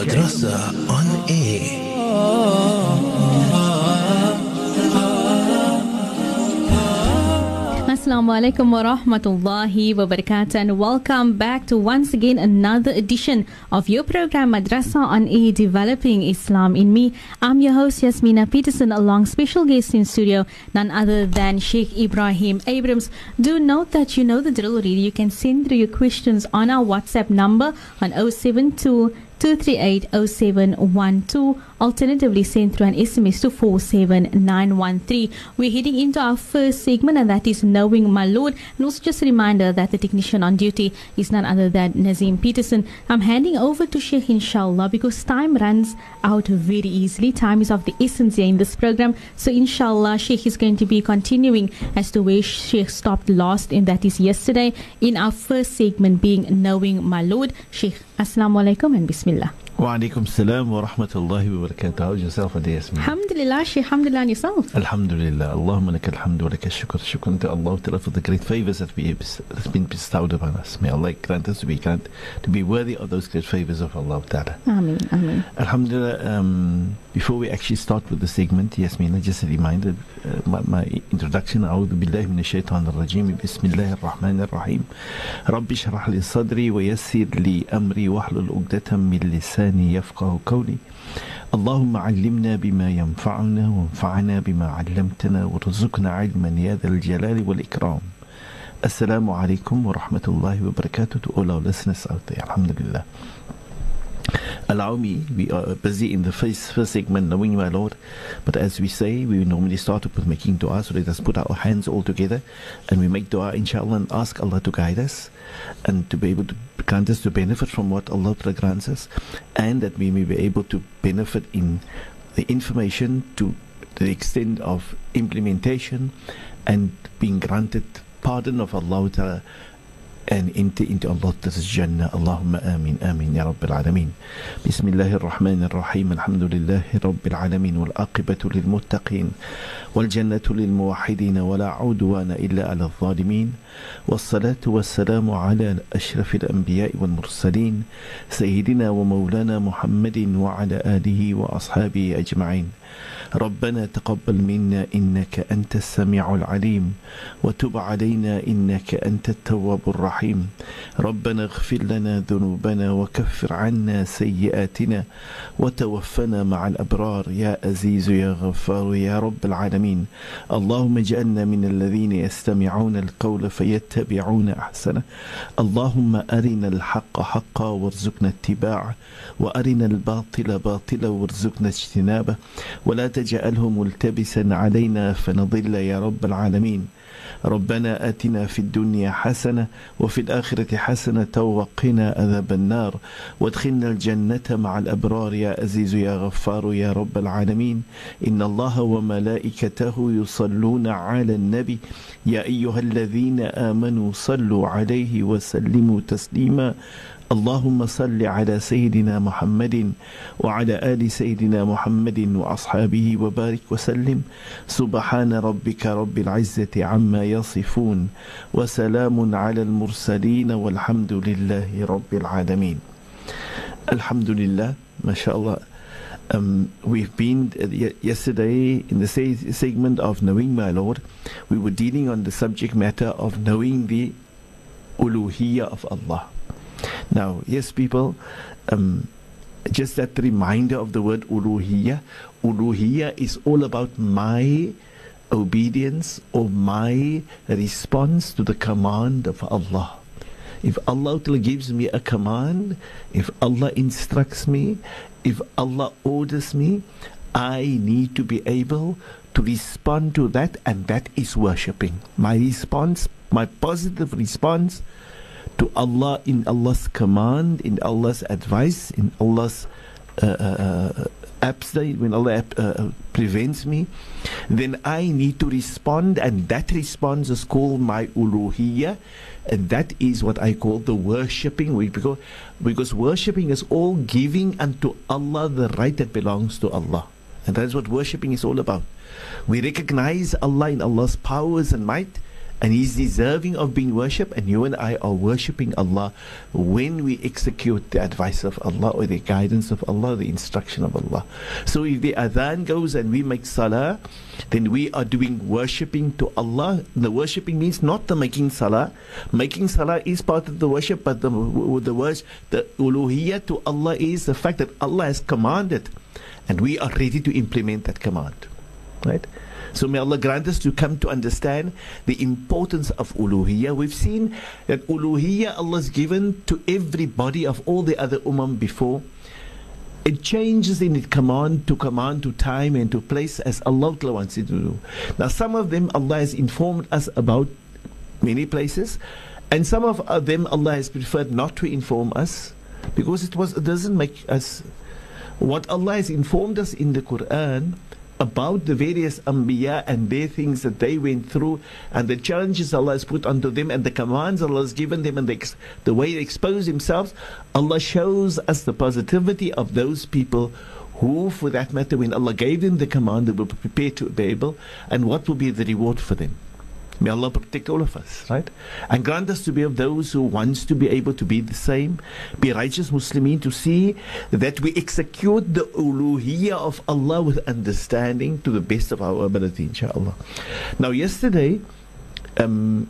Madrasah on air. Assalamu alaikum wa rahmatullahi wa barakatuh and welcome back to once again another edition of your program Madrasa on Air Developing Islam in Me. I'm your host Yasmina Peterson along special guest in studio none other than Sheikh Ebrahim Abrahams. Do note that you know the drill already. You can send through your questions on our WhatsApp number on 072 2380712. Alternatively, send through an SMS to 47913. We're heading into our first segment, and that is Knowing My Lord. And also, just a reminder that the technician on duty is none other than Nazim Peterson. I'm handing over to Sheikh, inshallah, because time runs out very easily. Time is of the essence here in this program. So, inshallah, Sheikh is going to be continuing as to where Sheikh stopped last, and that is yesterday in our first segment being Knowing My Lord. Sheikh, Assalamu alaikum and Bismillah. Alaikum salam wa rahmatullahi wa barakatuh. How's yourself a day, Yasmin? Alhamdulillah, Sheikh, Alhamdulillah, and yourself. Alhamdulillah. Allahumma laka alhamdu wa laka shukr. Shukran to Allah Ta'ala for the great favors that we that's been bestowed upon us. May Allah grant us to be grant, to be worthy of those great favors of Allah Ta'ala. Ameen, Ameen. Alhamdulillah, um, before we actually start with the segment, Yasmin, just a reminder, uh, my, my introduction, أعوذ بالله من الشيطان الرجيم بسم الله الرحمن الرحيم رب اشرح لي صدري ويسر لي أمري واحلل عقدة من لساني يفقه قولي اللهم علمنا بما ينفعنا وانفعنا بما علمتنا وارزقنا علما يا ذا الجلال والإكرام السلام عليكم ورحمة الله وبركاته to all our listeners out there Alhamdulillah Allow me, we are busy in the first, first segment, knowing my Lord. But as we say, we normally start with making dua. So let us put our hands all together and we make dua, inshallah, and ask Allah to guide us and to be able to grant us to benefit from what Allah grants us and that we may be able to benefit in the information to the extent of implementation and being granted pardon of Allah الآن أنت أنت الله تسجلنا اللهم آمين آمين يا رب العالمين. بسم الله الرحمن الرحيم. الحمد لله رب العالمين والآقبة للمتقين والجنة للموحدين ولا عدوان إلا على الظالمين. والصلاة والسلام على أشرف الأنبياء والمرسلين سيدنا ومولانا محمد وعلى آله وأصحابه أجمعين. ربنا تقبل منا إنك أنت السميع العليم وتب علينا إنك أنت التواب الرحيم. ربنا اغفر لنا ذنوبنا وكفر عنا سيئاتنا وتوفنا مع الأبرار. يا عزيز يا غفار يا رب العالمين. اللهم اجعلنا من الذين يستمعون القول فيتبعون أحسنه. اللهم أرنا الحق حقا وارزقنا اتباعه وأرنا الباطل باطلا وارزقنا اجتنابه. ولا تجعله ملتبسا علينا فنضل يا رب العالمين. ربنا آتنا في الدنيا حسنة وفي الآخرة حسنة وقنا عذاب النار. وادخلنا الجنة مع الأبرار يا عزيز يا غفار يا رب العالمين. إن الله وملائكته يصلون على النبي. يا أيها الذين آمنوا صلوا عليه وسلموا تسليما. اللهم صل على سيدنا محمد وعلى آل سيدنا محمد وأصحابه وبارك وسلم. سبحان ربك رب العزة عما يصفون وسلام على المرسلين والحمد لله رب العالمين. الحمد لله. ما شاء الله. Um, we've been uh, yesterday in the se- segment of knowing my Lord we were dealing on the subject matter of knowing the uluhiyya of Allah. Now, yes, people, um, just that reminder of the word uluhiyya. Uluhiyya is all about my obedience or my response to the command of Allah. If Allah gives me a command, if Allah instructs me, if Allah orders me, I need to be able to respond to that, and that is worshipping. My response, my positive response to Allah in Allah's command, in Allah's advice, in Allah's uh, uh, abstain, when Allah uh, prevents me, then I need to respond, and that response is called my uluhiyya, and that is what I call the worshipping. Because, because worshipping is all giving unto Allah the right that belongs to Allah. And that's what worshipping is all about. We recognize Allah in Allah's powers and might, and He's deserving of being worshipped, and you and I are worshipping Allah when we execute the advice of Allah or the guidance of Allah, the instruction of Allah. So if the adhan goes and we make salah, then we are doing worshipping to Allah. The worshipping means not the making salah. Making salah is part of the worship, but the the words the uluhiyya to Allah is the fact that Allah has commanded, and we are ready to implement that command. Right? So may Allah grant us to come to understand the importance of uluhiyya. We've seen that uluhiyya Allah given to everybody of all the other ummah before. It changes in its command to command to time and to place as Allah wants it to do. Now some of them Allah has informed us about many places, and some of them Allah has preferred not to inform us because it was it doesn't make us what Allah has informed us in the Quran about the various Anbiya and their things that they went through and the challenges Allah has put onto them and the commands Allah has given them and the, the way they expose themselves, Allah shows us the positivity of those people who, for that matter, when Allah gave them the command, they were prepared to obey and what will be the reward for them. May Allah protect all of us, right? And grant us to be of those who wants to be able to be the same, be righteous Muslimin, to see that we execute the uluhiyya of Allah with understanding to the best of our ability, inshallah. Now, yesterday, um,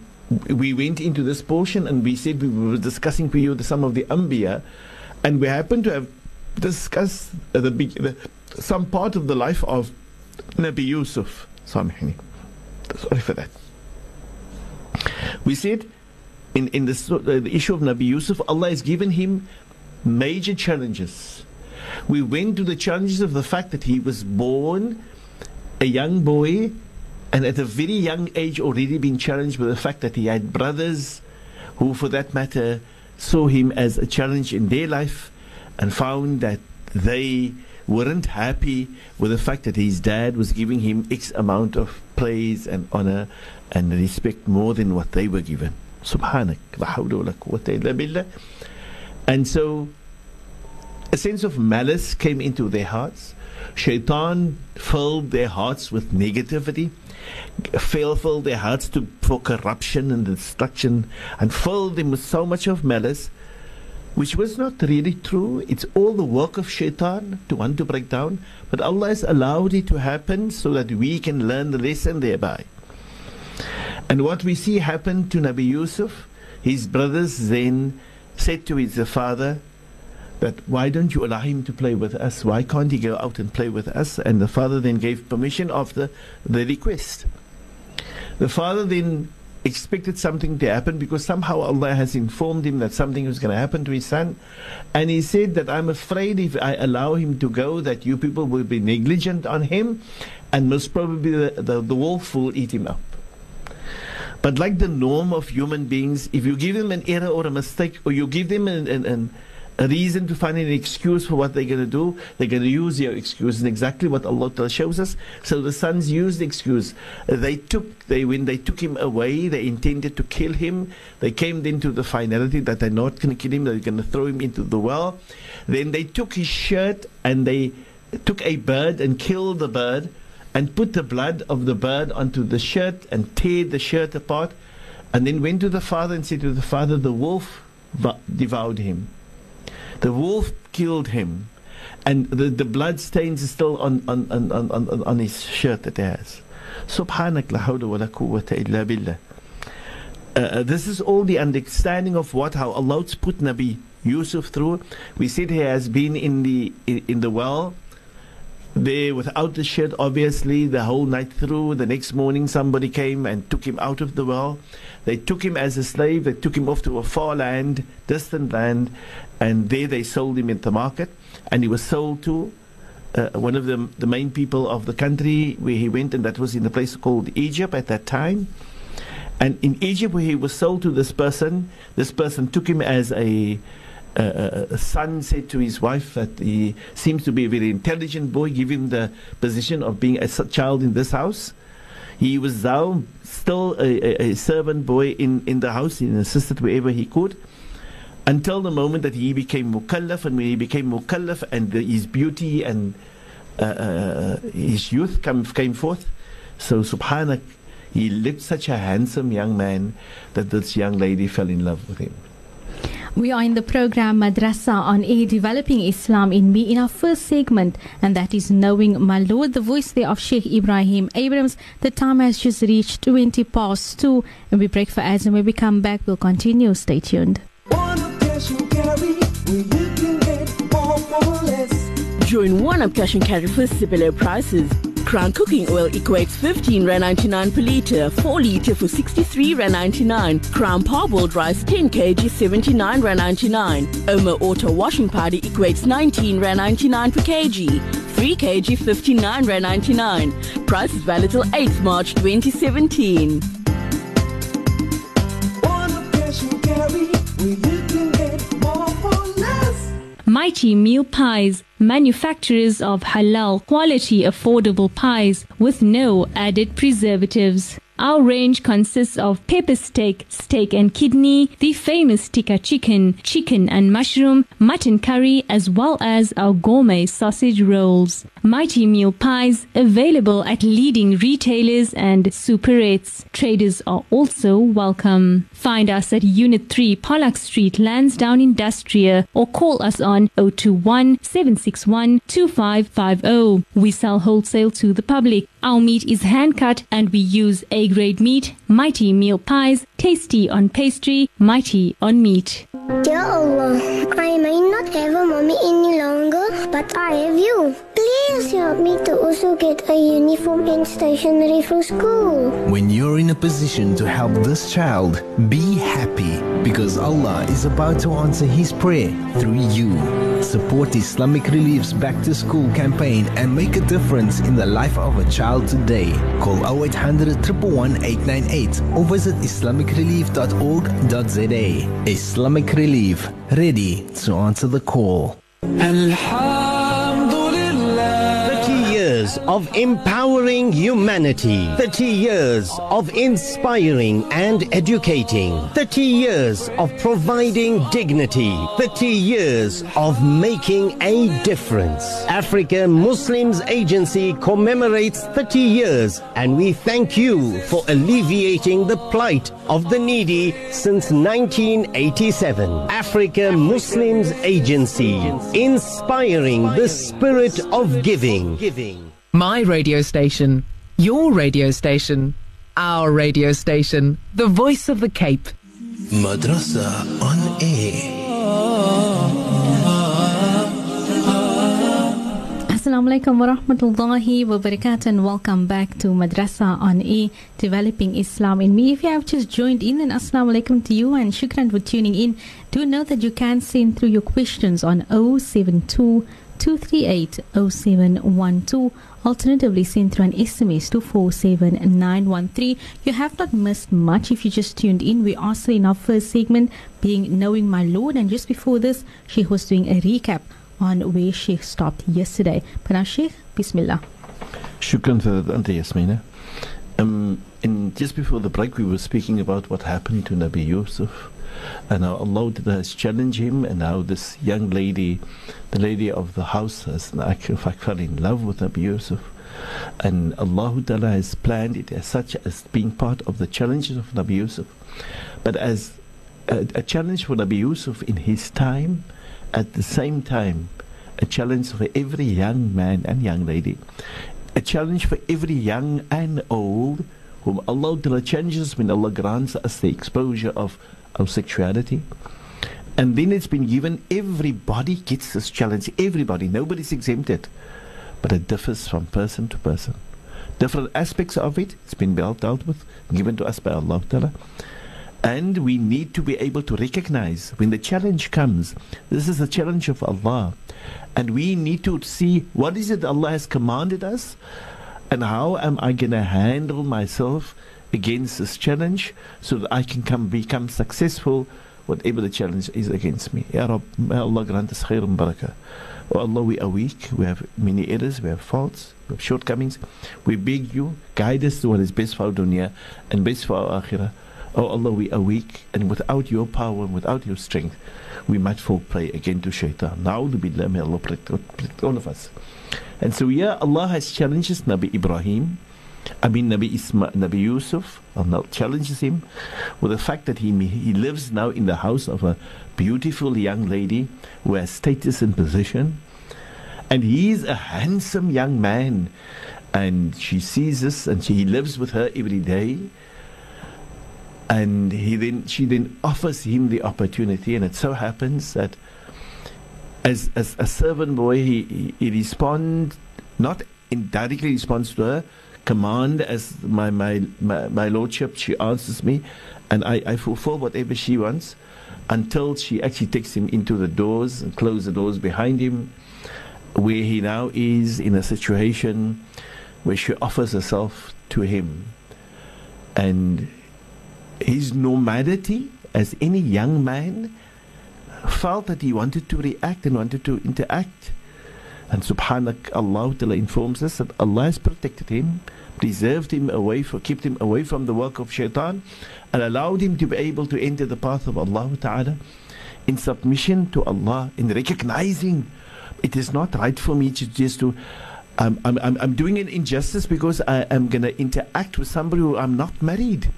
we went into this portion and we said we were discussing with you the, some of the Anbiya, and we happened to have discussed the, the, some part of the life of Nabi Yusuf. Sorry for that. We said in, in uh, the issue of Nabi Yusuf, Allah has given him major challenges. We went to the challenges of the fact that he was born a young boy and at a very young age already being challenged with the fact that he had brothers who, for that matter, saw him as a challenge in their life and found that they weren't happy with the fact that his dad was giving him X amount of praise and honor and respect more than what they were given. Subhanak. And so a sense of malice came into their hearts. Shaitan filled their hearts with negativity, filled their hearts to, for corruption and destruction, and filled them with so much of malice, which was not really true. It's all the work of Shaitan to want to break down, but Allah has allowed it to happen so that we can learn the lesson thereby. And what we see happen to Nabi Yusuf, his brothers then said to his father that why don't you allow him to play with us? Why can't he go out and play with us? And the father then gave permission after the request. The father then expected something to happen because somehow Allah has informed him that something was going to happen to his son. And he said that I'm afraid if I allow him to go, that you people will be negligent on him and most probably the, the, the wolf will eat him up. But like the norm of human beings, if you give them an error or a mistake, or you give them an, an, an, a reason to find an excuse for what they're going to do, they're going to use your excuse, and exactly what Allah shows us. So the sons used the excuse. They took, they when they took him away, they intended to kill him. They came then to the finality that they're not going to kill him; they're going to throw him into the well. Then they took his shirt and they took a bird and killed the bird and put the blood of the bird onto the shirt and tear the shirt apart, and then went to the father and said to the father, The wolf devoured him. The wolf killed him. And the, the blood stains is still on, on, on, on, on his shirt that he has. Subhanak la hawla wa la quwwata illa billah. Uh, this is all the understanding of what how Allah's put Nabi Yusuf through. We said he has been in the in the well there without the shed, obviously, the whole night through. The next morning, somebody came and took him out of the well. They took him as a slave. They took him off to a far land, distant land, and there they sold him in the market. And he was sold to uh, one of the, the main people of the country where he went, and that was in a place called Egypt at that time. And in Egypt, where he was sold to this person, this person took him as a a son said to his wife that he seems to be a very intelligent boy, give him the position of being a child in this house. He was now still a, a, a servant boy in, in the house, and assisted wherever he could, until the moment that he became mukallaf, and when he became mukallaf and the, his beauty and uh, uh, his youth come, came forth. So, subhanak, He looked such a handsome young man that this young lady fell in love with him. We are in the program Madrasa on Air Developing Islam in Me in our first segment, and that is Knowing My Lord, the voice there of Sheikh Ebrahim Abrahams. The time has just reached 20 past 2, and we break for ads, and when we come back, we'll continue. Stay tuned. Join one up cash and carry for similar prices. Crown cooking oil equates 15 Rand 99 per litre, 4 litre for 63 Rand 99. Crown parboiled rice 10 kg 79 Rand 99. OMO auto washing powder equates 19 Rand 99 per kg, 3 kg 59 Rand 99. Price is valid till 8th March 2017. Mighty Meal Pies, manufacturers of halal quality affordable pies with no added preservatives. Our range consists of pepper steak, steak and kidney, the famous tikka chicken, chicken and mushroom, mutton curry, as well as our gourmet sausage rolls. Mighty Meal Pies available at leading retailers and superettes. Traders are also welcome. Find us at Unit 3 Pollack Street, Lansdowne Industria or call us on 021 761 2550. We sell wholesale to the public. Our meat is hand cut and we use A grade meat, mighty meal pies, tasty on pastry, mighty on meat. Dear Allah, I may not have a mommy any longer, but I have you. Please help me to also get a uniform and stationery for school. When you're in a position to help this child, be happy because Allah is about to answer his prayer through you. Support Islamic Relief's Back to School campaign and make a difference in the life of a child today. Call 0800 898 or visit islamicrelief.org.za. Islamic Relief, ready to answer the call. 30 years of empowering humanity. 30 years of inspiring and educating. 30 years of providing dignity. 30 years of making a difference. Africa Muslims Agency commemorates 30 years and we thank you for alleviating the plight of the needy since 1987. Africa Muslims Agency, inspiring the spirit of giving. My radio station, your radio station, our radio station, the voice of the Cape. Madrasa on air. Assalamu alaikum wa rahmatullahi wa barakatuh and welcome back to Madrasa on E Developing Islam in Me. If you have just joined in, then Assalamu alaikum to you and shukran for tuning in. Do know that you can send through your questions on 072 238 0712. Alternatively, send through an SMS to 47913. You have not missed much if you just tuned in. We are still in our first segment, being Knowing My Lord, and just before this, she was doing a recap on where Sheikh stopped yesterday. But now, Sheikh, Bismillah. Shukran for that, Yasmina. Um, and just before the break, we were speaking about what happened to Nabi Yusuf and how Allah has challenged him, and how this young lady, the lady of the house, has in fact fell in love with Nabi Yusuf. And Allah has planned it as such as being part of the challenges of Nabi Yusuf. But as a, a challenge for Nabi Yusuf in his time, at the same time, a challenge for every young man and young lady, a challenge for every young and old, whom Allah Ta'ala changes when Allah grants us the exposure of our sexuality. And then it's been given, everybody gets this challenge, everybody, nobody's exempted. But it differs from person to person. Different aspects of it, it's been dealt with, given to us by Allah Ta'ala. And we need to be able to recognize when the challenge comes, this is a challenge of Allah. And we need to see what is it Allah has commanded us and how am I going to handle myself against this challenge so that I can come become successful whatever the challenge is against me. Ya Rab, may Allah grant us khair and barakah. Oh Allah, we are weak, we have many errors, we have faults, we have shortcomings. We beg you, guide us to what is best for our dunya and best for our akhirah. Oh Allah, we are weak, and without your power and without your strength, we might fall prey again to shaitan. Na'udhu billah, may Allah protect, protect all of us. And so, yeah, Allah has challenged Nabi Ibrahim I mean, Nabi, Isma, Nabi Yusuf Allah challenges him with the fact that he, he lives now in the house of a beautiful young lady who has status and position. And he is a handsome young man. And she sees this and she, he lives with her every day. And he then, she then offers him the opportunity. And it so happens that as, as a servant boy, he, he, he responds, not indirectly responds to her, command as my, my, my, my lordship. She answers me, and I, I fulfill whatever she wants until she actually takes him into the doors and close the doors behind him, where he now is in a situation where she offers herself to him. And his normality as any young man felt that he wanted to react and wanted to interact. And subhanak Allah informs us that Allah has protected him preserved him away, for, kept him away from the work of shaitan, and allowed him to be able to enter the path of Allah Ta'ala in submission to Allah, in recognizing it is not right for me to just to. I'm, I'm, I'm doing an injustice because I am going to interact with somebody who I'm not married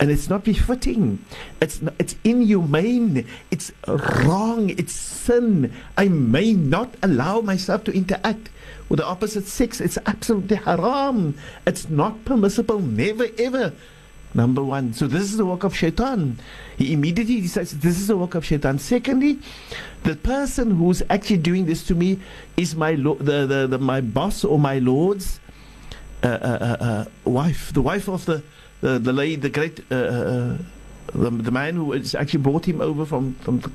and it's not befitting. It's not, it's inhumane. It's wrong. It's sin. I may not allow myself to interact with the opposite sex. It's absolutely haram. It's not permissible. Never ever. Number one. So this is the work of shaitan. He immediately decides this is the work of shaitan. Secondly, the person who's actually doing this to me is my lo- the, the, the my boss or my lord's uh, uh, uh, uh wife, the wife of the the the lady, the great uh, uh, the, the man who actually brought him over from from the,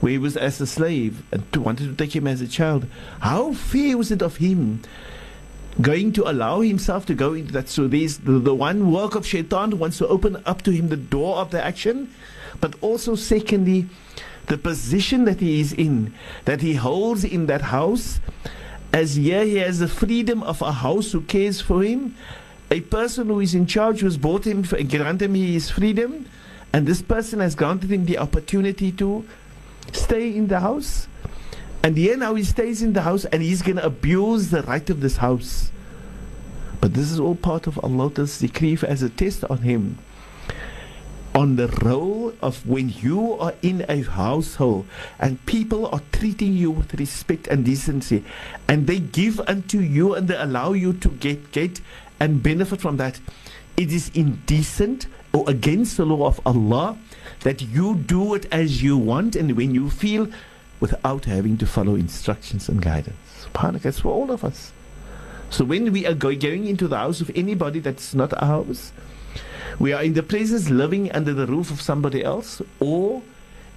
where he was as a slave and to, wanted to take him as a child. How fair was it of him? Going to allow himself to go into that. So there's the, the one work of shaitan wants to open up to him the door of the action, but also, secondly, the position that he is in, that he holds in that house, as here he has the freedom of a house who cares for him, a person who is in charge who has bought him, granted him his freedom, and this person has granted him the opportunity to stay in the house. And here now he stays in the house and he's going to abuse the right of this house. But this is all part of Allah's decree as a test on him. On the role of when you are in a household and people are treating you with respect and decency, and they give unto you and they allow you to get, get and benefit from that. It is indecent or against the law of Allah that you do it as you want and when you feel without having to follow instructions and guidance. Subhanallah, that's for all of us. So when we are going into the house of anybody that's not ours, we are in the presence living under the roof of somebody else or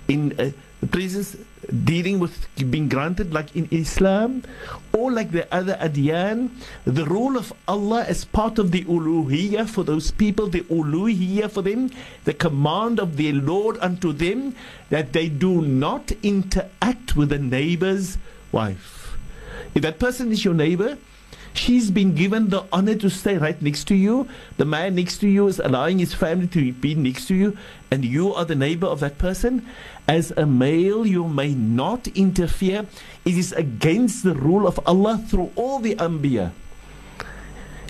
in a presence dealing with being granted like in Islam or like the other adyan the rule of Allah as part of the uluhiyah for those people the uluhiyah for them the command of their Lord unto them that they do not interact with the neighbor's wife if that person is your neighbor She's been given the honor to stay right next to you. The man next to you is allowing his family to be next to you, and you are the neighbor of that person. As a male, you may not interfere. It is against the rule of Allah through all the Anbiya.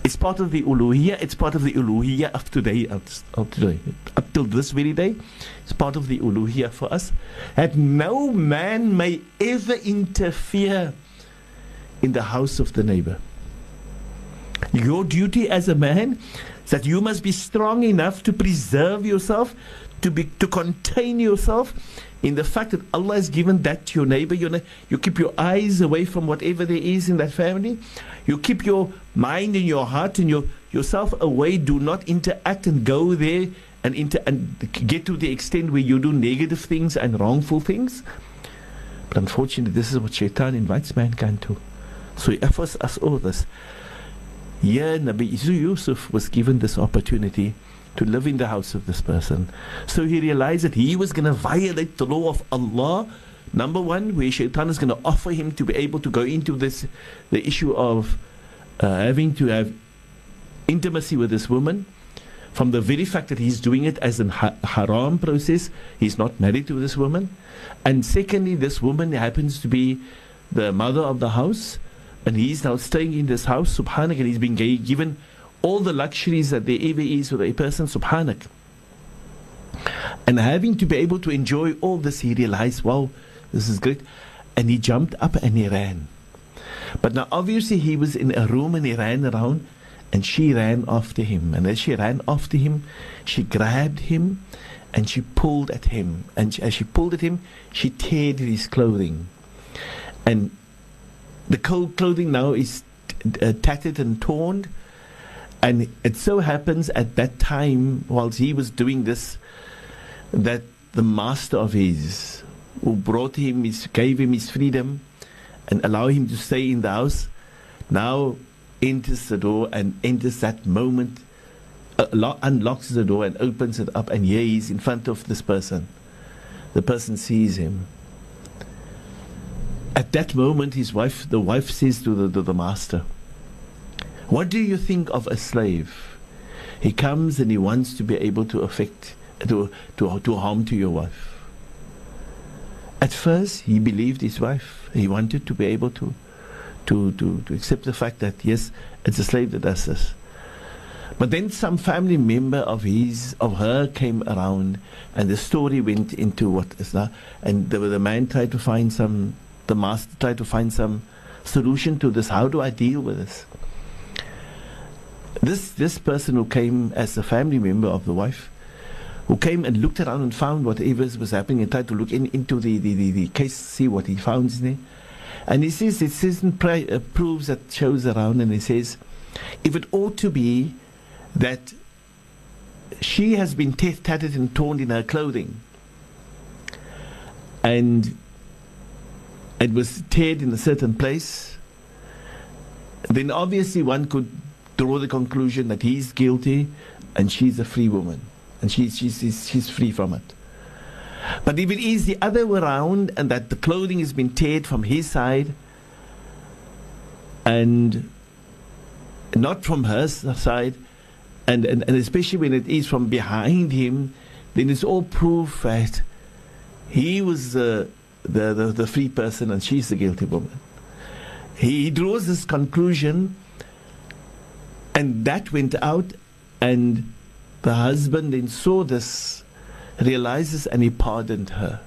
It's part of the uluhiyah. It's part of the uluhiyah of today, of today, up till this very day. It's part of the uluhiyah for us. That no man may ever interfere in the house of the neighbor. Your duty as a man is that you must be strong enough to preserve yourself, to be to contain yourself in the fact that Allah has given that to your neighbor. You, you keep your eyes away from whatever there is in that family. You keep your mind and your heart and your yourself away. Do not interact and go there and inter and get to the extent where you do negative things and wrongful things. But unfortunately, this is what Shaitan invites mankind to. So he offers us all this. Yeah, Nabi Yusuf was given this opportunity to live in the house of this person. So he realized that he was going to violate the law of Allah. Number one, where Shaitan is going to offer him to be able to go into this, the issue of uh, having to have intimacy with this woman. From the very fact that he's doing it as a ha- haram process, he's not married to this woman. And secondly, this woman happens to be the mother of the house And he's now staying in this house, subhanak, and he's been given all the luxuries that there ever is with a person, subhanak. And having to be able to enjoy all this, he realized, wow, this is great. And he jumped up and he ran. But now, obviously, he was in a room and he ran around, and she ran after him. And as she ran after him, she grabbed him and she pulled at him. And as she pulled at him, she teared his clothing. And the cold clothing now is t- uh, tattered and torn. And it so happens at that time, whilst he was doing this, that the master of his, who brought him, his, gave him his freedom, and allow him to stay in the house, now enters the door and enters that moment, uh, lo- unlocks the door and opens it up, and here he is in front of this person. The person sees him. At that moment, his wife, the wife says to the, to the master, What do you think of a slave? He comes and he wants to be able to affect, to, to, to harm to your wife. At first, he believed his wife. He wanted to be able to, to, to, to accept the fact that, yes, it's a slave that does this. But then some family member of his, of her, came around, and the story went into what is now, and the, the man tried to find some, the master tried to find some solution to this. How do I deal with this? This this person who came as a family member of the wife, who came and looked around and found whatever was happening and tried to look in, into the, the, the, the case, see what he found in there. And he says, it says and pri- uh, proves that shows around, and he says, if it ought to be that she has been t- tattered and torn in her clothing, and it was teared in a certain place, then obviously one could draw the conclusion that he's guilty and she's a free woman and she's, she's, she's, free from it. But if it is the other way around and that the clothing has been teared from his side and not from her side, and, and, and especially when it is from behind him, then it's all proof that he was uh, the, the, the free person and she's the guilty woman. He draws this conclusion, and that went out, and the husband then saw this, realizes, and he pardoned her.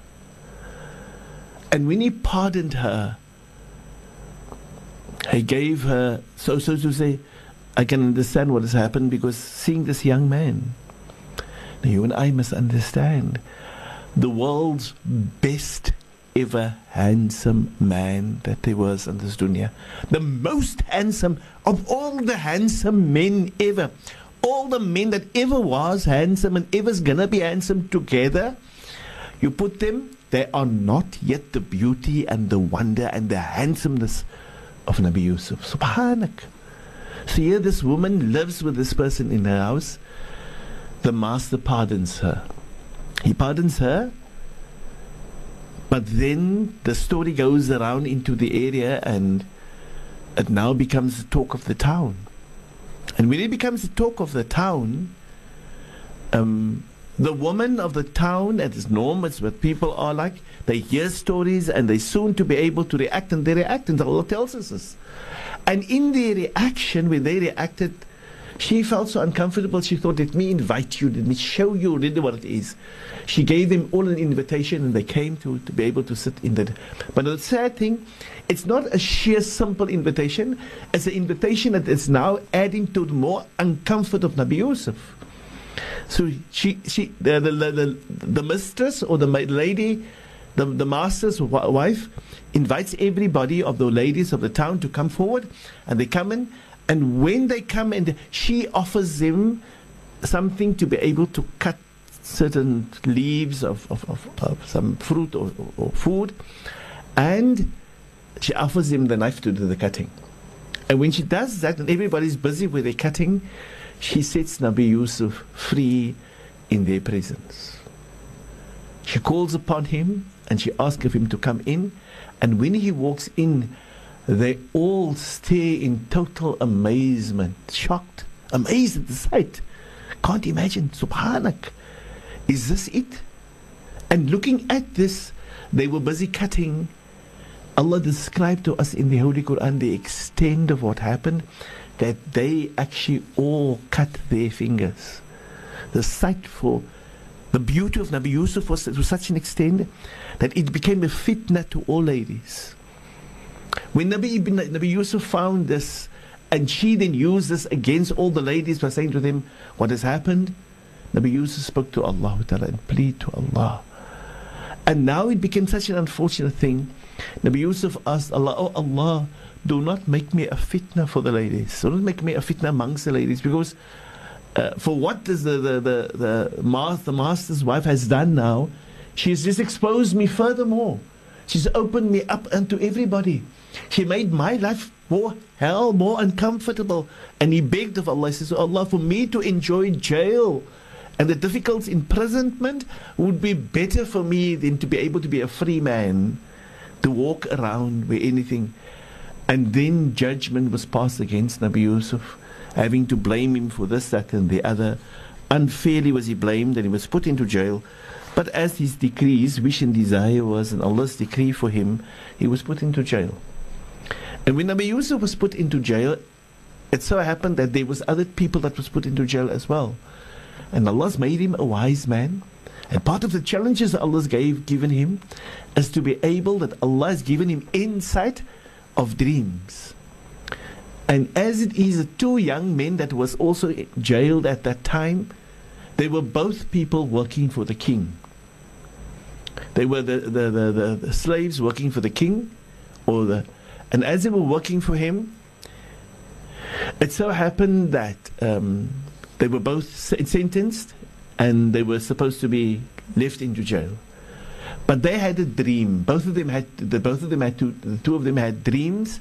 And when he pardoned her, he gave her, so, so to say, I can understand what has happened because seeing this young man, now you and I must understand the world's best ever handsome man that there was in this dunya. The most handsome of all the handsome men ever. All the men that ever was handsome and ever's gonna be handsome together. You put them, they are not yet the beauty and the wonder and the handsomeness of Nabi Yusuf. Subhanak. So here this woman lives with this person in her house. The master pardons her. He pardons her but then the story goes around into the area and it now becomes the talk of the town. And when it becomes the talk of the town, um, the woman of the town, as is norm, it's what people are like, they hear stories and they soon to be able to react and they react and Allah tells us this. And in their reaction, when they reacted, she felt so uncomfortable. She thought, let me invite you, let me show you really what it is. She gave them all an invitation and they came to, to be able to sit in that. But the sad thing, it's not a sheer simple invitation. It's an invitation that is now adding to the more uncomfort of Nabi Yusuf. So she, she, the, the, the, the, mistress or the lady, the, the master's wife, invites everybody of the ladies of the town to come forward, and they come in. And when they come in, she offers them something to be able to cut certain leaves of, of, of, of some fruit or, or, food, and she offers them the knife to do the cutting. And when she does that, and everybody's busy with their cutting, she sets Nabi Yusuf free in their presence. She calls upon him and she asks of him to come in. And when he walks in, they all stare in total amazement, shocked, amazed at the sight. Can't imagine, subhanak. Is this it? And looking at this, they were busy cutting, Allah described to us in the Holy Quran the extent of what happened, that they actually all cut their fingers. The sight for the beauty of Nabi Yusuf was to such an extent that it became a fitna to all ladies. When Nabi, Ibn, Nabi Yusuf found this, and she then used this against all the ladies by saying to them, What has happened? Nabi Yusuf spoke to Allah and plead to Allah. And now it became such an unfortunate thing. Nabi Yusuf asked Allah, Oh Allah, do not make me a fitna for the ladies. Do not make me a fitna amongst the ladies because uh, for what does the, the, the, the, master, the master's wife has done now, she's just exposed me furthermore. She's opened me up unto everybody. She made my life more hell, more uncomfortable. And he begged of Allah, he says, oh Allah, for me to enjoy jail and the difficult imprisonment would be better for me than to be able to be a free man, to walk around with anything. And then judgment was passed against Nabi Yusuf, having to blame him for this, that, and the other. Unfairly was he blamed and he was put into jail. But as his decree, his wish and desire was, and Allah's decree for him, he was put into jail. And when Nabi Yusuf was put into jail, it so happened that there was other people that was put into jail as well. And Allah's made him a wise man. And part of the challenges that Allah's gave, given him is to be able that Allah has given him insight of dreams. And as it is two young men that was also jailed at that time, they were both people working for the king. They were the, the, the, the, the slaves working for the king, or the, and as they were working for him, it so happened that um, they were both sentenced and they were supposed to be left into jail. But they had a dream. Both of them had the both of them had two the two of them had dreams.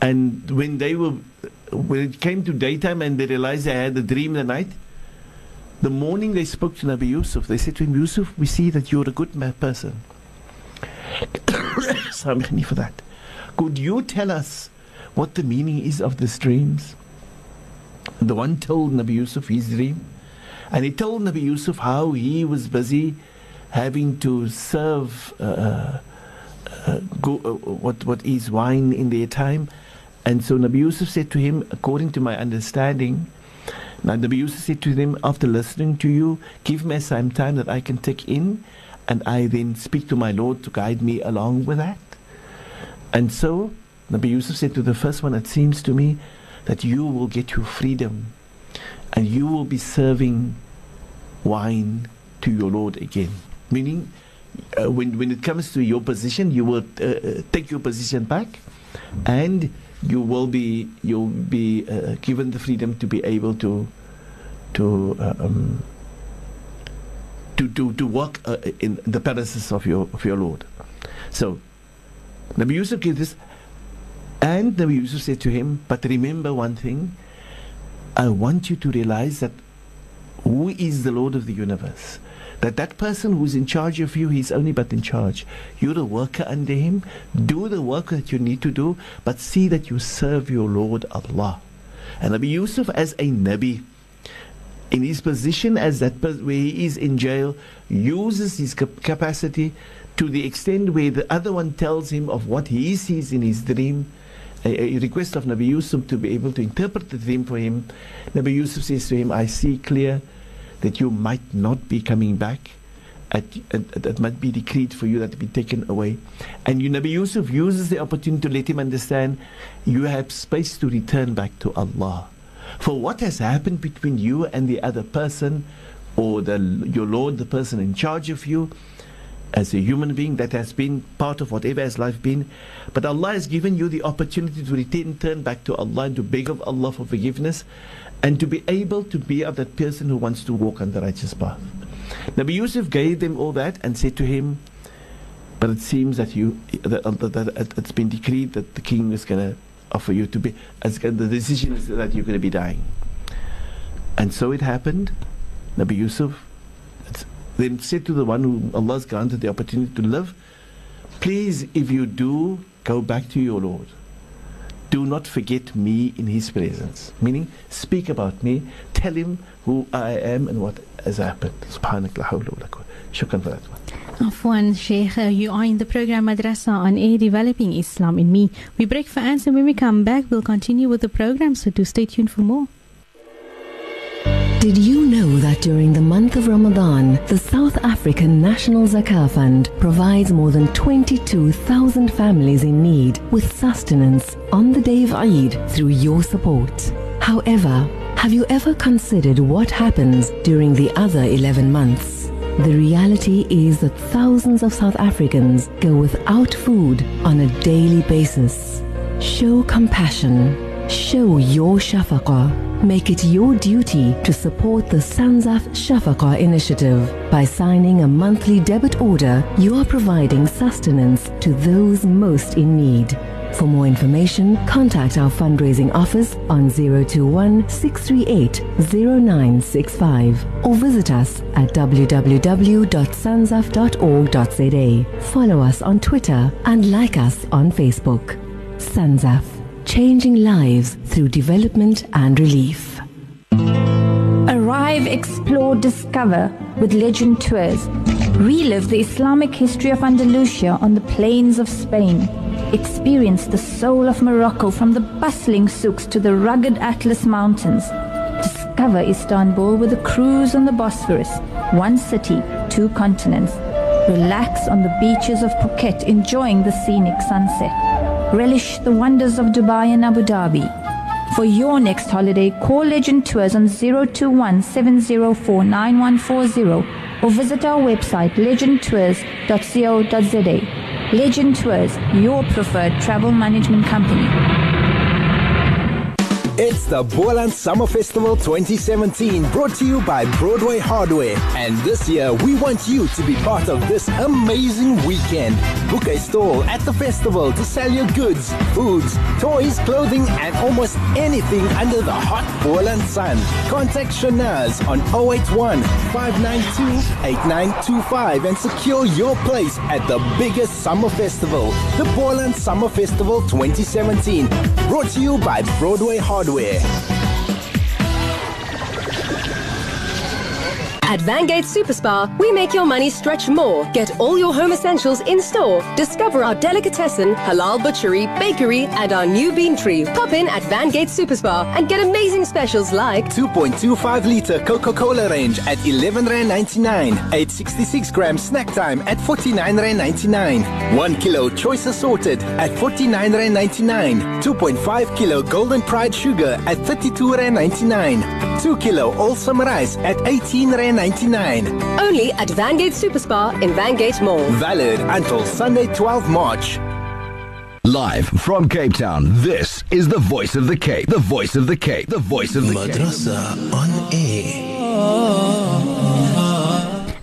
And when they were when it came to daytime and they realized they had a dream the night, the morning they spoke to Nabi Yusuf, they said to him, Yusuf, we see that you're a good person. Sorry for that. Could you tell us what the meaning is of these dreams? The one told Nabi Yusuf his dream, and he told Nabi Yusuf how he was busy having to serve uh, uh, uh go, uh, what what is wine in their time, and so Nabi Yusuf said to him, according to my understanding, now Nabi Yusuf said to them, after listening to you, give me some time that I can take in, and I then speak to my Lord to guide me along with that. And so Nabi Yusuf said to the first one, it seems to me that you will get your freedom and you will be serving wine to your Lord again. Meaning, uh, when, when it comes to your position, you will uh, uh take your position back and you will be you'll be uh, given the freedom to be able to to uh, um, to, to, to work uh, in the palaces of your of your Lord. So Nabi Yusuf gave this and Nabi Yusuf said to him, But remember one thing, I want you to realize that who is the Lord of the universe? That that person who's in charge of you, he's only but in charge. You're a worker under him. Do the work that you need to do, but see that you serve your Lord Allah. And Nabi Yusuf as a Nabi, in his position as that where he is in jail, uses his capacity to the extent where the other one tells him of what he sees in his dream a, a, request of Nabi Yusuf to be able to interpret the dream for him. Nabi Yusuf says to him, I see clear that you might not be coming back. At, at, that might be decreed for you that be taken away. And you, Nabi Yusuf uses the opportunity to let him understand you have space to return back to Allah. For what has happened between you and the other person, or the, your Lord, the person in charge of you, as a human being that has been part of whatever has life been. But Allah has given you the opportunity to return, turn back to Allah and to beg of Allah for forgiveness and to be able to be of that person who wants to walk on the righteous path. Nabi Yusuf gave them all that and said to him, but it seems that you that, uh, that, that it's been decreed that the king is going to offer you to be as the decision is that you're going to be dying. And so it happened. Nabi Yusuf then said to the one who Allah has granted the opportunity to live, Please, if you do, go back to your Lord. Do not forget me in His presence. Meaning, speak about me, tell him who I am and what has happened. Subhanak la hawla. Shukran for that one. Afwan Sheikh, uh, you are in the program Madrasa on Air Developing Islam in Me. We break for answer. When we come back, we'll continue with the program, so do stay tuned for more. Did you know that during the month of Ramadan, the South African National Zakah Fund provides more than 22,000 families in need with sustenance on the day of Eid through your support? However, have you ever considered what happens during the other 11 months? The reality is that thousands of South Africans go without food on a daily basis. Show compassion. Show your shafaqah. Make it your duty to support the Sanzaf Shafaqah initiative. By signing a monthly debit order, you are providing sustenance to those most in need. For more information, contact our fundraising office on 021 638 0965 or visit us at www.sanzaf.org.za. Follow us on Twitter and like us on Facebook. Sanzaf, changing lives through development and relief. Arrive, explore, discover with Legend Tours. Relive the Islamic history of Andalusia on the plains of Spain. Experience the soul of Morocco from the bustling souks to the rugged Atlas Mountains. Discover Istanbul with a cruise on the Bosphorus. One city, two continents. Relax on the beaches of Phuket enjoying the scenic sunset. Relish the wonders of Dubai and Abu Dhabi. For your next holiday, call Legend Tours on 021 704 9140 or visit our website legendtours.co.za. Legend Tours, your preferred travel management company. It's the Boland Summer Festival 2017 brought to you by Broadway Hardware. And this year, we want you to be part of this amazing weekend. Book a stall at the festival to sell your goods, foods, toys, clothing, and almost anything under the hot Boland sun. Contact Shanaz on 081 592 8925 and secure your place at the biggest summer festival, the Boland Summer Festival 2017. Brought to you by Broadway Hardware. Hardware. At Vangate Super Spar, we make your money stretch more. Get all your home essentials in store. Discover our delicatessen, halal butchery, bakery, and our new bean tree. Pop in at Vangate Super Spar and get amazing specials like 2.25 liter Coca-Cola range at 11 rand 99. 866 gram snack time at 49 rand 99. 1 kilo choice assorted at 49 rand 99. 2.5 kilo golden pride sugar at 32 rand 99. 2 kilo all summer rice at 18 rand 99. only at Vangate Super Spar in Vangate Mall. Valid until Sunday 12 March. Live from Cape Town, this is the voice of the Cape. The voice of the Cape. The voice of the Madrasa on air.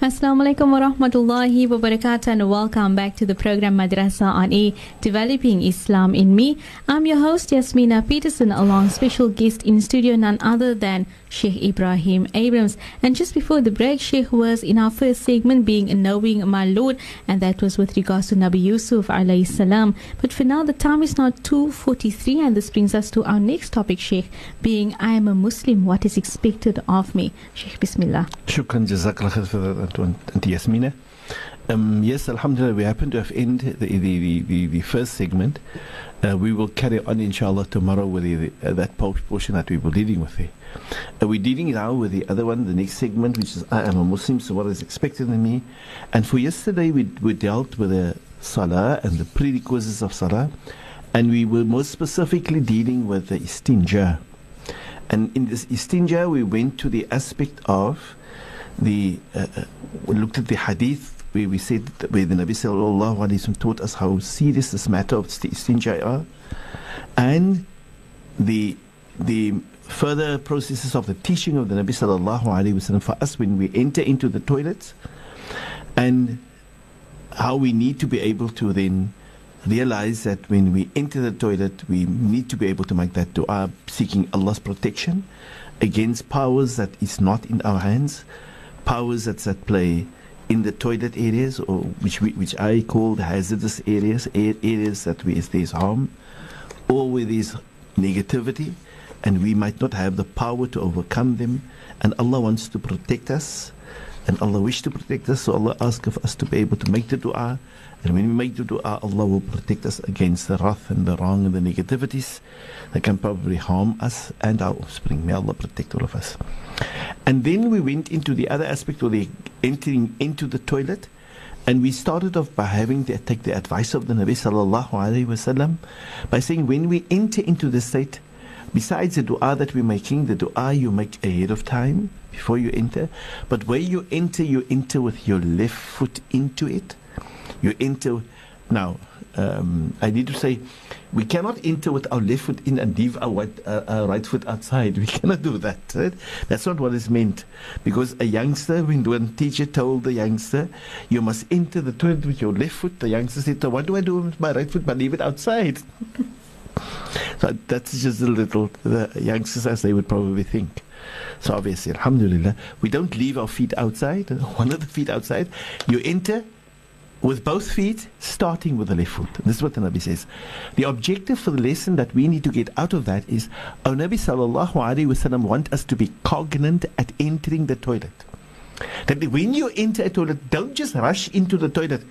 Assalamu alaikum wa rahmatullahi wa barakatuh and welcome back to the program Madrasa on air Developing Islam in Me. I'm your host Yasmina Peterson along special guest in studio none other than Sheikh Ebrahim Abrahams. And just before the break, Sheikh was in our first segment being knowing my Lord and that was with regards to Nabi Yusuf alayhi salam. But for now the time is now 2.43 and this brings us to our next topic Sheikh being I am a Muslim, what is expected of me? Sheikh Bismillah. Shukran, Jazakallah for that, Auntie Yasmina. Um, yes, Alhamdulillah, we happen to have ended the, the, the, the, first segment. Uh, we will carry on, inshallah, tomorrow with the, uh, that po- portion that we were dealing with there. Uh, we're dealing now with the other one, the next segment, which is I am a Muslim, so what is expected of me. And for yesterday, we, we dealt with the Salah and the prerequisites of Salah, and we were most specifically dealing with the istinja. And in this istinja, we went to the aspect of the uh, uh, we looked at the hadith where we said where the Nabi sallallahu alaihi wasallam taught us how serious this matter of istinja are, and the the further processes of the teaching of the Nabi sallallahu alaihi wasallam for us when we enter into the toilets, and how we need to be able to then realize that when we enter the toilet, we need to be able to make that dua, seeking Allah's protection against powers that is not in our hands, powers that's at play in the toilet areas, or which we, which I call the hazardous areas, areas that where there's harm, or where there's negativity, and we might not have the power to overcome them. And Allah wants to protect us, and Allah wishes to protect us. So Allah asks of us to be able to make the dua. And when we make the dua, Allah will protect us against the wrath and the wrong and the negativities that can probably harm us and our offspring. May Allah protect all of us. And then we went into the other aspect of the entering into the toilet. And we started off by having to take the advice of the Nabi sallallahu alaihi wasallam by saying when we enter into the state, besides the dua that we're making, the dua you make ahead of time before you enter, but where you enter, you enter with your left foot into it. You enter now. Um, I need to say, we cannot enter with our left foot in and leave our, right, uh, our right foot outside. We cannot do that. Right? That's not what is meant. Because a youngster, when one teacher told the youngster, you must enter the toilet with your left foot, the youngster said, so what do I do with my right foot? But leave it outside. so that's just a little, the youngsters as they would probably think. So obviously, alhamdulillah, we don't leave our feet outside, one of the feet outside. You enter with both feet, starting with the left foot. This is what the Nabi says. The objective for the lesson that we need to get out of that is, our Nabi sallallahu alaihi wasallam want us to be cognizant at entering the toilet. That when you enter a toilet, don't just rush into the toilet.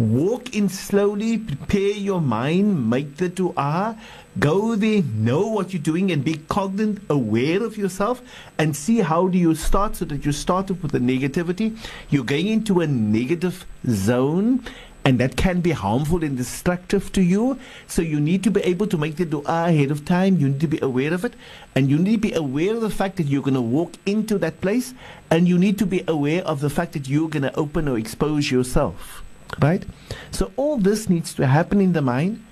Walk in slowly, prepare your mind, make the dua, go there, know what you're doing, and be cognizant, aware of yourself, and see how do you start so that you start off with the negativity. You're going into a negative zone, and that can be harmful and destructive to you. So you need to be able to make the dua ahead of time. You need to be aware of it, and you need to be aware of the fact that you're going to walk into that place, and you need to be aware of the fact that you're going to open or expose yourself. Right? So all this needs to happen in the mind.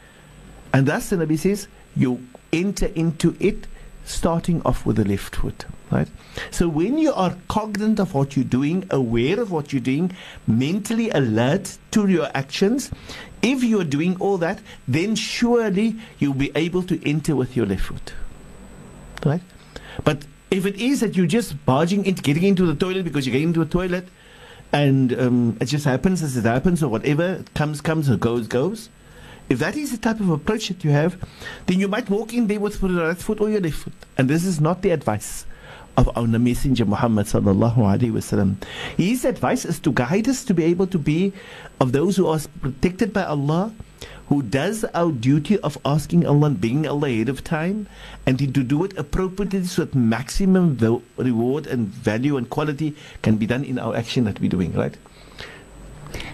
And thus the Nabi says, you enter into it starting off with the left foot. Right? So when you are cognizant of what you're doing, aware of what you're doing, mentally alert to your actions, if you are doing all that, then surely you'll be able to enter with your left foot. Right? But if it is that you're just barging into getting into the toilet because you're getting into a toilet, and um, it just happens as it happens, or whatever comes, comes, or goes, goes. If that is the type of approach that you have, then you might walk in there with your right foot or your left foot. And this is not the advice of our Messenger Muhammad. His advice is to guide us to be able to be of those who are protected by Allah, who does our duty of asking Allah and begging Allah ahead of time, and to do it appropriately so that maximum reward and value and quality can be done in our action that we're doing, right?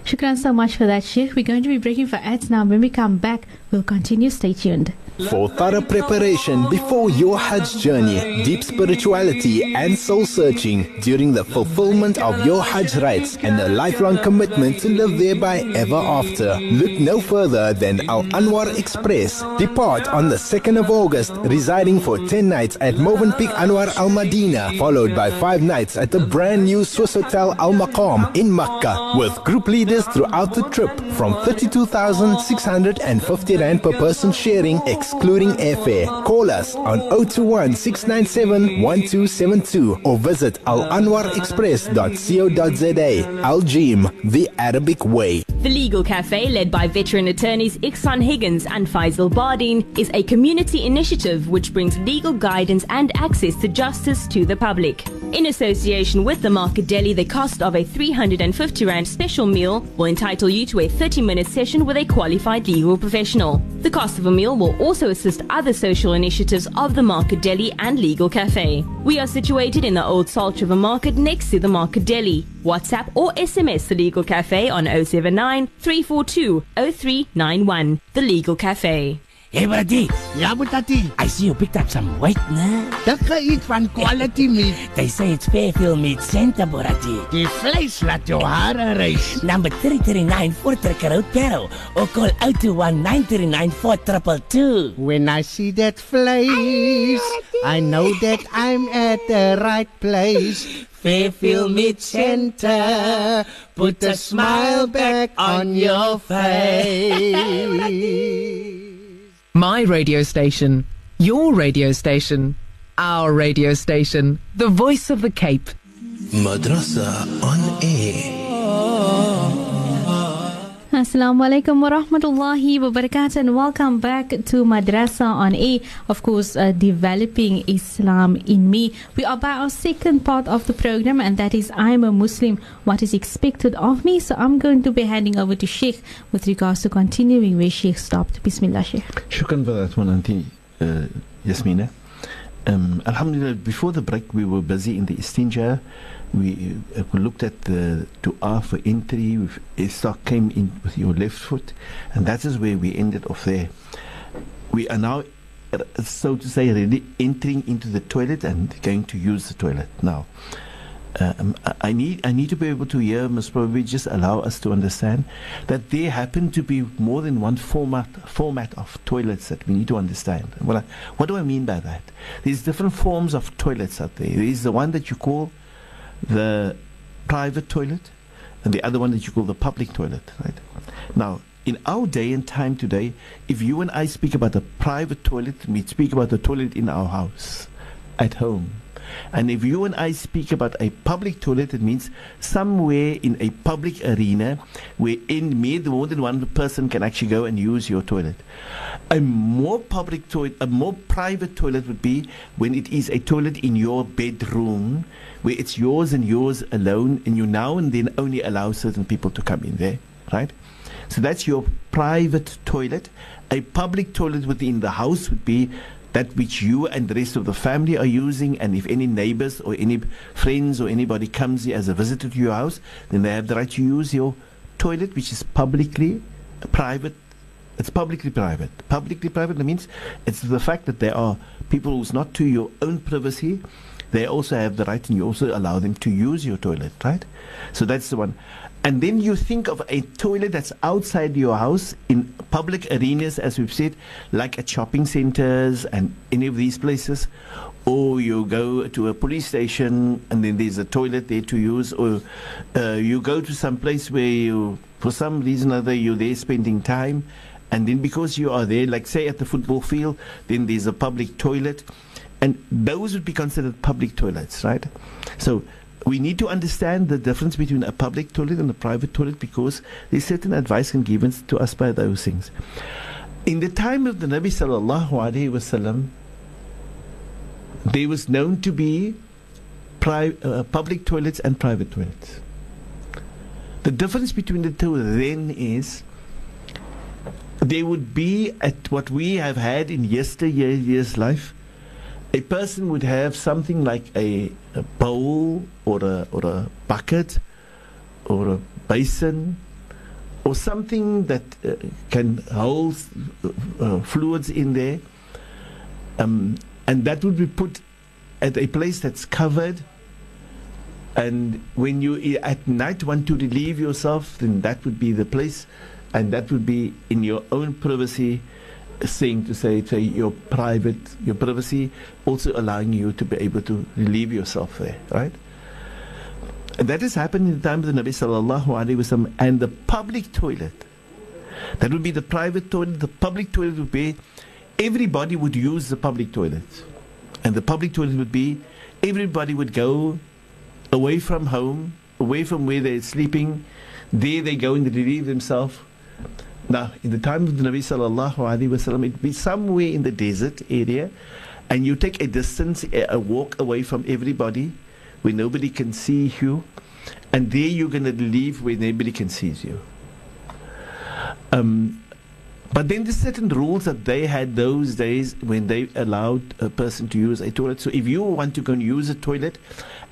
Shukran so much for that, Sheikh. We're going to be breaking for ads now. When we come back, we'll continue. Stay tuned. For thorough preparation before your Hajj journey, deep spirituality and soul searching during the fulfillment of your Hajj rites and a lifelong commitment to live thereby ever after, look no further than Al Anwar Express. Depart on the 2nd of August, residing for 10 nights at Movenpick Anwar Al Madina, followed by 5 nights at the brand new Swiss Hotel Al Maqam in Makkah, with group leaders throughout the trip from 32,650 Rand per person sharing excluding airfare. Call us on 021 697 1272 or visit alanwarexpress.co.za. Al Jim, the Arabic way. The Legal Cafe, led by veteran attorneys Iksan Higgins and Faisal Bardeen, is a community initiative which brings legal guidance and access to justice to the public. In association with the Market Deli, the cost of a 350 Rand special meal will entitle you to a 30 minute session with a qualified legal professional. The cost of a meal will also assist other social initiatives of the Market Deli and Legal Cafe. We are situated in the old Salt River Market next to the Market Deli. WhatsApp or SMS the Legal Cafe on 079 342 0391. The Legal Cafe. Hey, buddy. Yeah, but tati. I see you picked up some weight, na? Taka eat van quality meat. They say it's Fairfield Meat Center, Borati. Die vlees laat jou hare reis. Number 339 voor Road, Parow. Or call 021 939 4222. When I see that face, I know that I'm at the right place. Fairfield Meat Center. Put a smile back on your face. My radio station, your radio station, our radio station, the voice of the Cape. Madrasa on air. Assalamu alaikum wa rahmatullahi wa barakatuh and welcome back to Madrasa on air. Of course, uh, developing Islam in me. We are by our second part of the program and that is I'm a Muslim. What is expected of me? So I'm going to be handing over to Sheikh with regards to continuing where Sheikh stopped. Bismillah, Sheikh. Shukran for that one, Auntie uh, Yasmina. Um, Alhamdulillah, before the break, we were busy in the istinja. We, uh, we looked at the dua for entry. With Isaac came in with your left foot, and that is where we ended off there. We are now, so to say, really entering into the toilet and going to use the toilet now. Um, I- need I need to be able to hear Ms. Probably just allow us to understand that there happen to be more than one format format of toilets that we need to understand. What what do I mean by that? There's different forms of toilets out there. There is the one that you call the private toilet, and the other one that you call the public toilet. Right now. In our day and time today, if you and I speak about a private toilet, we speak about the toilet in our house, at home. And if you and I speak about a public toilet, it means somewhere in a public arena where in more than one person can actually go and use your toilet. A more public toilet, a more private toilet would be when it is a toilet in your bedroom where it's yours and yours alone, and you now and then only allow certain people to come in there, right? So that's your private toilet. A public toilet within the house would be that which you and the rest of the family are using, and if any neighbors or any friends or anybody comes here as a visitor to your house, then they have the right to use your toilet, which is publicly private. It's publicly private. Publicly private means it's the fact that there are people who's not to your own privacy. They also have the right, and you also allow them to use your toilet, right? So that's the one. And then you think of a toilet that's outside your house in public arenas, as we've said, like at shopping centers and any of these places. Or you go to a police station and then there's a toilet there to use. Or uh, you go to some place where you, for some reason or other, you're there spending time. And then because you are there, like say at the football field, then there's a public toilet. And those would be considered public toilets, right? So we need to understand the difference between a public toilet and a private toilet because there's certain advice can given to us by those things. In the time of the Nabi sallallahu alaihi wasallam, there was known to be pri- uh, public toilets and private toilets. The difference between the two then is there would be at what we have had in yesteryear's life a person would have something like a, a bowl or a, or a bucket or a basin or something that uh, can hold uh, fluids in there. Um, and that would be put at a place that's covered. And when you at night want to relieve yourself, then that would be the place. And that would be in your own privacy thing to say, say your private, your privacy, also allowing you to be able to relieve yourself there, right? And that has happened in the time of the Nabi sallallahu alaihi wasallam. And the public toilet, that would be the private toilet. The public toilet would be everybody would use the public toilet, and the public toilet would be everybody would go away from home, away from where they're sleeping. There they go and relieve themselves. Now, in the time of the Nabi sallallahu alaihi wasallam, it'd be somewhere in the desert area, and you take a distance, a, walk away from everybody, where nobody can see you, and there you're going to leave where nobody can see you. Um, but then there's certain rules that they had those days when they allowed a person to use a toilet. So if you want to go and use a toilet,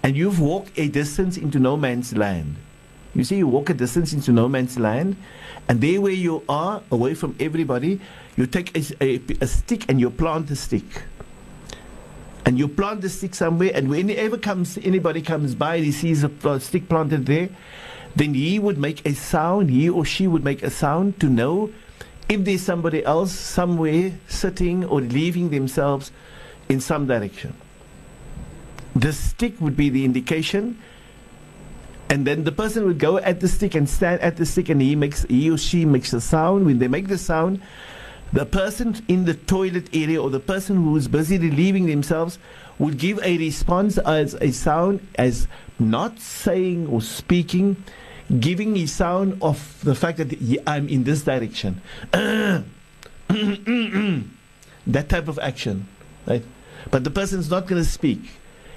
and you've walked a distance into no man's land, you see, you walk a distance into no man's land, and there where you are, away from everybody, you take a stick and you plant the stick. And you plant the stick somewhere, and whenever comes anybody comes by and he sees a pl- stick planted there, then he would make a sound, he or she would make a sound to know if there's somebody else somewhere sitting or leaving themselves in some direction. The stick would be the indication and then the person would go at the stick and stand at the stick and he makes he or she makes a sound when they make the sound the person in the toilet area or the person who's busy relieving themselves would give a response as a sound as not saying or speaking giving a sound of the fact that I'm in this direction. that type of action, right? But the person's not going to speak.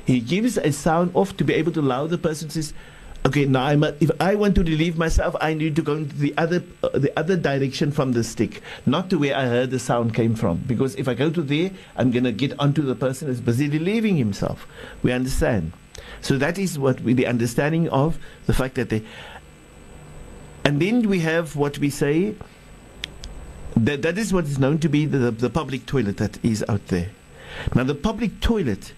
He gives a sound off to be able to allow the person to say, okay, now I'm a, if I want to relieve myself, I need to go into the other uh, the other direction from the stick, not to where I heard the sound came from. Because if I go to there, I'm going to get onto the person who's busy relieving himself. We understand. So that is what we, the understanding of the fact that they. And then we have what we say. That that is what is known to be the, the public toilet that is out there. Now the public toilet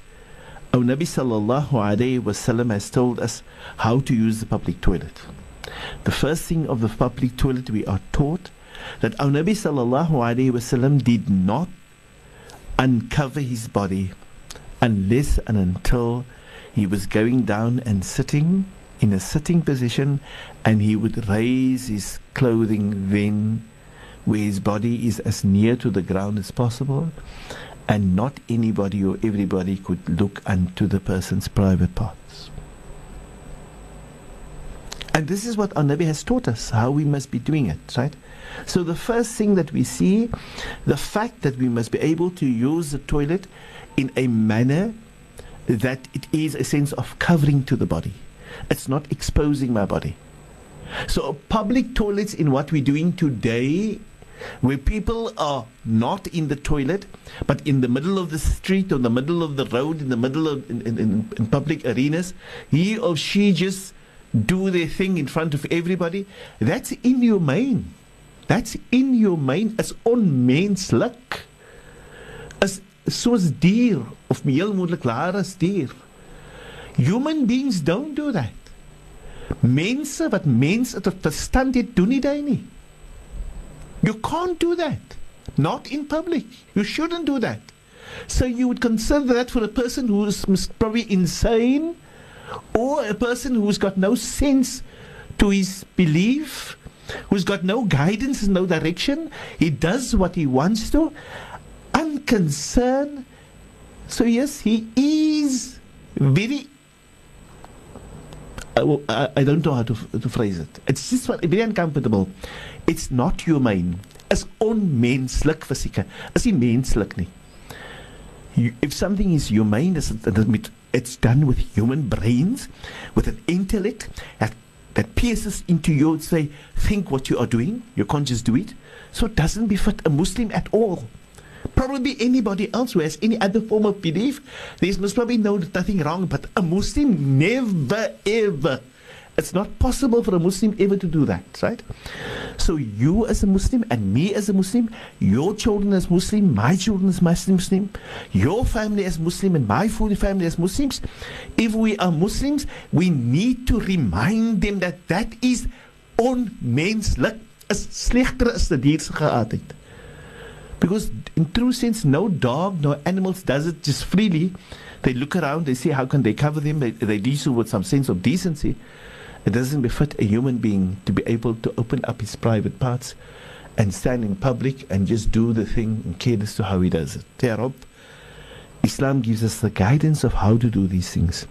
our Nabi sallallahu alayhi wasallam has told us how to use the public toilet. The first thing of the public toilet we are taught that our Nabi sallallahu alayhi wasallam did not uncover his body unless and until he was going down and sitting in a sitting position and he would raise his clothing then where his body is as near to the ground as possible and not anybody or everybody could look unto the person's private parts. And this is what our Nabi has taught us, how we must be doing it, right? So the first thing that we see, the fact that we must be able to use the toilet in a manner that it is a sense of covering to the body. It's not exposing my body. So public toilets in what we're doing today where people are not in the toilet, but in the middle of the street, or the middle of the road, in the middle of in, in, in public arenas, he or she just do their thing in front of everybody. That's inhumane. That's inhumane as onmenslik. As soos dier of heel moontlik laer as dier. Human beings don't do that. Mense wat mense tot verstand het, doen nie nie. You can't do that. Not in public. You shouldn't do that. So you would consider that for a person who is probably insane or a person who's got no sense to his belief, who's got no guidance and no direction. He does what he wants to, unconcerned. So, yes, he is very. Uh, I, I don't know how to, to phrase it. It's just very uncomfortable. It's not humane. Is onmenslik fisieke. Is nie menslik nie. You, if something is humane, it's, it's done with human brains, with an intellect that, that pierces into you and say, think what you are doing. You can't just do it. So it doesn't befit a Muslim at all. Probably anybody else who has any other form of belief, there's most probably no nothing wrong, but a Muslim never ever it's not possible for a Muslim ever to do that, right? So you as a Muslim and me as a Muslim, your children as Muslim, my children as Muslim, your family as Muslim and my family as Muslims, if we are Muslims, we need to remind them that that is onmenslik, is slegter as die dier se geaardheid. Because in true sense, no dog, no animals does it just freely. They look around, they see how can they cover them, they, they do so with some sense of decency. It doesn't befit a human being to be able to open up his private parts and stand in public and just do the thing and care as to how he does it. Terop, Islam gives us the guidance of how to do these things.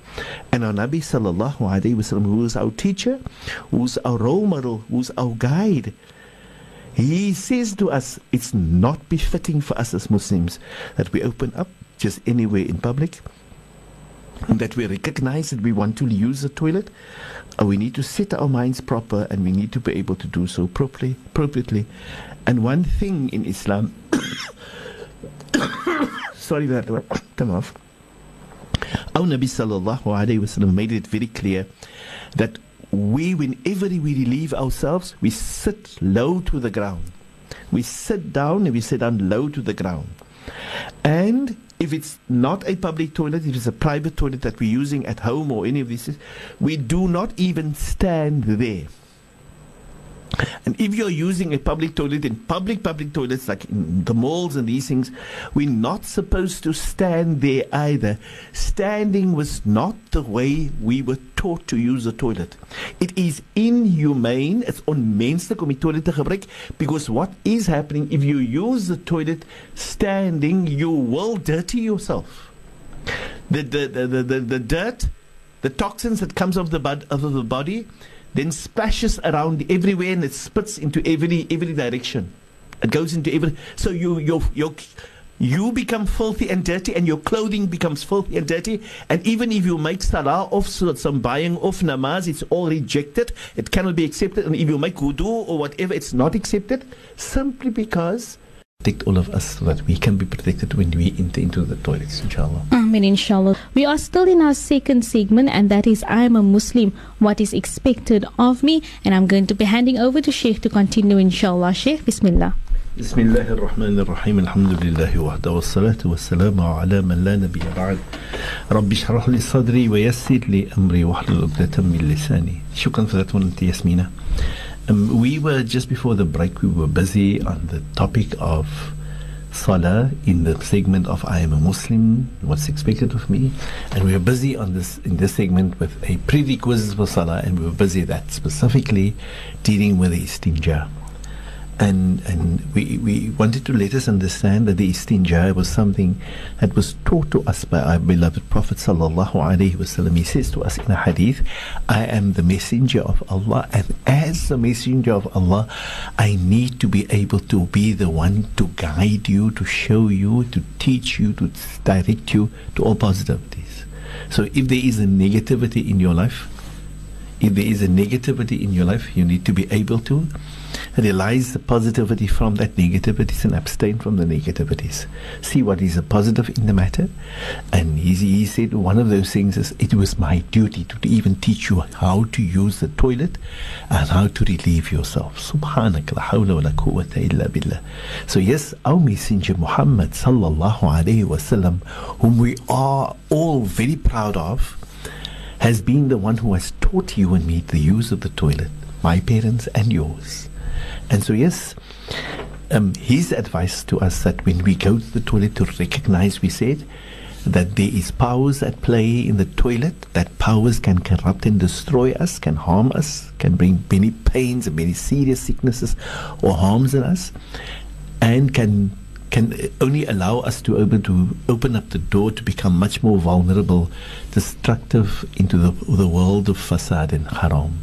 And our Nabi sallallahu alayhi wasallam, who is our teacher, who's our role model, who's our guide, he says to us, it's not befitting for us as Muslims that we open up just anywhere in public, that we recognize that we want to use the toilet, uh, we need to set our minds proper and we need to be able to do so properly, appropriately. And one thing in Islam, sorry that come off. Our Nabi sallallahu alayhi wasallam made it very clear that we, whenever we relieve ourselves, we sit low to the ground. We sit down and we sit down low to the ground. And if it's not a public toilet, if it's a private toilet that we're using at home or any of these, we do not even stand there. And if you're using a public toilet in public public toilets like in the malls and these things, we're not supposed to stand there either. Standing was not the way we were taught to use the toilet. It is inhumane, it's onmenslik om die toilet te gebruik because what is happening if you use the toilet standing, you will dirty yourself. The the the the, the, the dirt, the toxins that comes off the, bud, of the body then splashes around everywhere and it spits into every every direction. It goes into every. So you you you you become filthy and dirty, and your clothing becomes filthy and dirty. And even if you make salah off so some buying off namaz, it's all rejected. It cannot be accepted. And if you make wudu or whatever, it's not accepted simply because protect all of us so that we can be protected when we enter into the toilets, inshallah. Amen, inshallah. We are still in our second segment, and that is I am a Muslim. What is expected of me? And I'm going to be handing over to Sheikh to continue, inshallah. Sheikh, Bismillah. بسم الله الرحمن الرحيم الحمد لله وحده والصلاة والسلام على من لا نبي بعد رب اشرح لي صدري ويسر لي أمري واحلل عقدة من لساني شكرا for that one أنت ياسمينة um, we were just before the break we were busy on the topic of Salah in the segment of I am a Muslim, what's expected of me, and we were busy on this in this segment with a prerequisite for Salah, and we were busy that specifically dealing with istinja and and we, we wanted to let us understand that the istinja was something that was taught to us by our beloved Prophet sallallahu alaihi wasallam. He says to us in a hadith, "I am the messenger of Allah, and as the messenger of Allah, I need to be able to be the one to guide you, to show you, to teach you, to direct you to all positivities. So if there is a negativity in your life." If there is a negativity in your life, you need to be able to realize the positivity from that negativities and abstain from the negativities. See what is a positive in the matter. And he, he said one of those things is it was my duty to even teach you how to use the toilet and how to relieve yourself. Quwwata. So yes, our messenger Muhammad sallallahu alayhi wasallam, whom we are all very proud of, has been the one who has taught you and me the use of the toilet, my parents and yours. And so, yes, um, his advice to us that when we go to the toilet to recognize, we said, that there is powers at play in the toilet, that powers can corrupt and destroy us, can harm us, can bring many pains and many serious sicknesses or harms in us, and can can only allow us to open to open up the door to become much more vulnerable, destructive into the, the world of fasad and haram.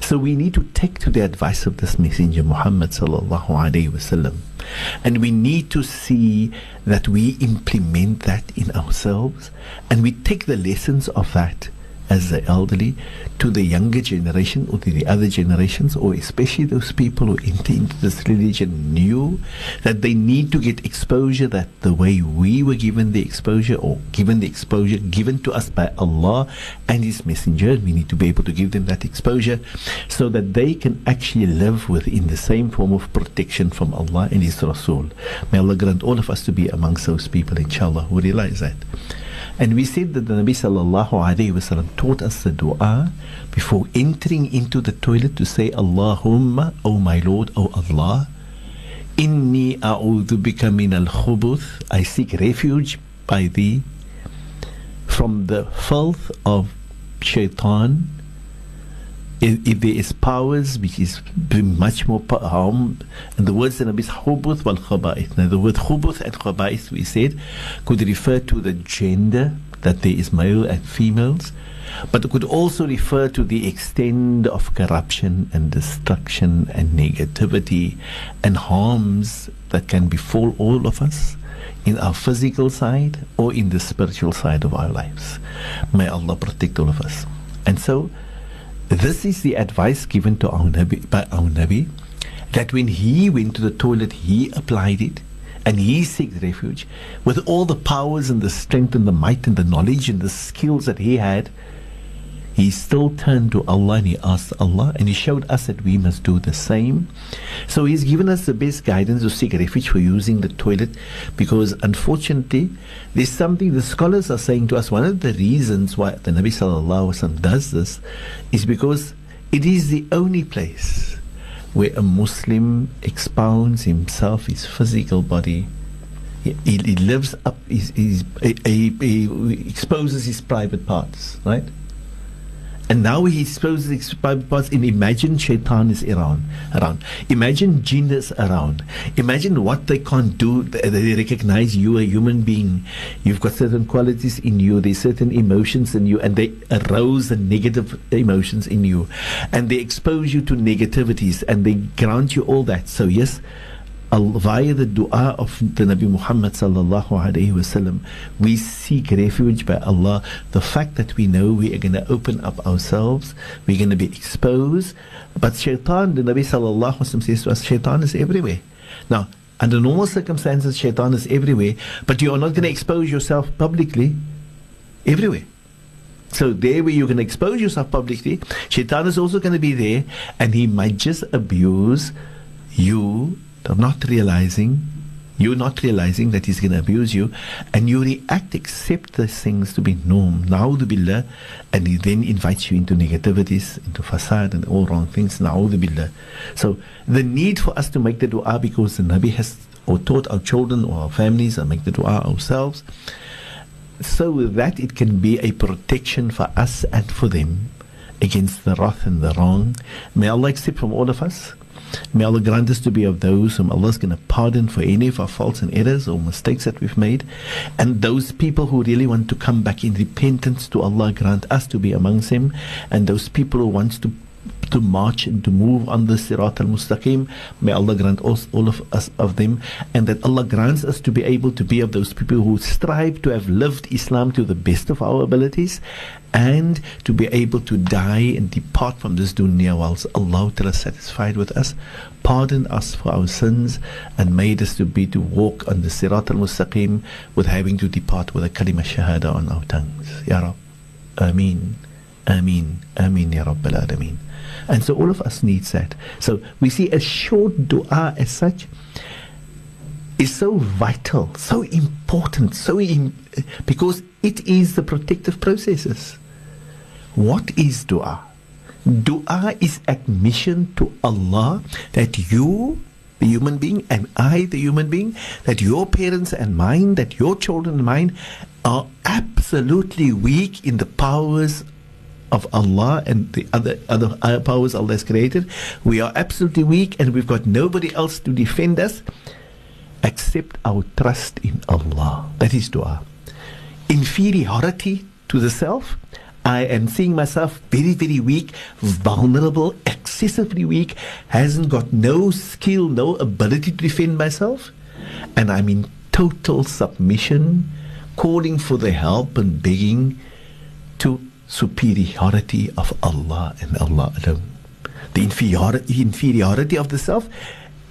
So we need to take to the advice of this messenger Muhammad sallallahu alaihi wasallam, and we need to see that we implement that in ourselves, and we take the lessons of that as the elderly to the younger generation or to the other generations, or especially those people who enter into this religion new, that they need to get exposure that the way we were given the exposure or given the exposure given to us by Allah and His Messenger, we need to be able to give them that exposure so that they can actually live within the same form of protection from Allah and His Rasul. May Allah grant all of us to be amongst those people, inshallah, who realize that. And we said that the Nabi sallallahu wasallam taught us the dua before entering into the toilet to say, Allahumma, O my Lord, O Allah, inni a'udhu bika min al-khubuth. I seek refuge by thee from the filth of shaitan. If, if there is powers which is much more harm, and the words in is khubuth wal khaba'ith. Now the word khubuth and khaba'ith we said could refer to the gender that there is male and females, but it could also refer to the extent of corruption and destruction and negativity and harms that can befall all of us in our physical side or in the spiritual side of our lives. May Allah protect all of us. And so, this is the advice given to our Nabi by our Nabi that when he went to the toilet, he applied it and he seeks refuge with all the powers and the strength and the might and the knowledge and the skills that he had. He still turned to Allah and he asked Allah and he showed us that we must do the same. So he's given us the best guidance to seek refuge for using the toilet because unfortunately there's something the scholars are saying to us. One of the reasons why the Nabi does this is because it is the only place where a Muslim expounds himself, his physical body. He, he, lives up, he, he, exposes his private parts, right? And now he exposes because imagine shaitan is around around. Imagine jinn is around. Imagine what they can't do. They recognize you a human being. You've got certain qualities in you, there's certain emotions in you, and they arouse the negative emotions in you. And they expose you to negativities and they grant you all that. So yes, via the dua of the Nabi Muhammad sallallahu alaihi wasallam, we seek refuge by Allah. The fact that we know we are going to open up ourselves, we're going to be exposed. But shaitan, the Nabi sallallahu alaihi wasallam says to us, shaitan is everywhere. Now, under normal circumstances, shaitan is everywhere, but you are not going to expose yourself publicly everywhere. So there where you can expose yourself publicly, shaitan is also going to be there and he might just abuse you not realizing you're not realizing that he's going to abuse you and you react accept those things to be norm billah and he then invites you into negativities into fasad and all wrong things na'udhu so the need for us to make the dua because the nabi has or taught our children or our families and make the dua ourselves so that it can be a protection for us and for them against the wrath and the wrong. May Allah accept from all of us May Allah grant us to be of those whom Allah is going to pardon for any of our faults and errors or mistakes that we've made. And those people who really want to come back in repentance to Allah, grant us to be amongst them. And those people who want to to march and to move on the Sirat al Mustaqim. May Allah grant us, all of us of them, and that Allah grants us to be able to be of those people who strive to have lived Islam to the best of our abilities, and to be able to die and depart from this dunya whilst Allah is satisfied with us, pardon us for our sins, and made us to be to walk on the Sirat al Mustaqim with having to depart with a kalima shahada on our tongues. Ya Rab. Ameen. Ameen. Ameen. Ya Rabbal Alameen. And so all of us needs that. So we see a short dua as such is so vital, so important, so Im- because it is the protective processes. What is dua? Dua is admission to Allah that you, the human being, and I, the human being, that your parents and mine, that your children and mine, are absolutely weak in the powers of Allah and the other other powers Allah has created. We are absolutely weak and we've got nobody else to defend us except our trust in Allah. That is dua. Inferiority to the self. I am seeing myself very, very weak, vulnerable, excessively weak, hasn't got no skill, no ability to defend myself. And I'm in total submission, calling for the help and begging to superiority of Allah and Allah alone. The inferiority, inferiority of the self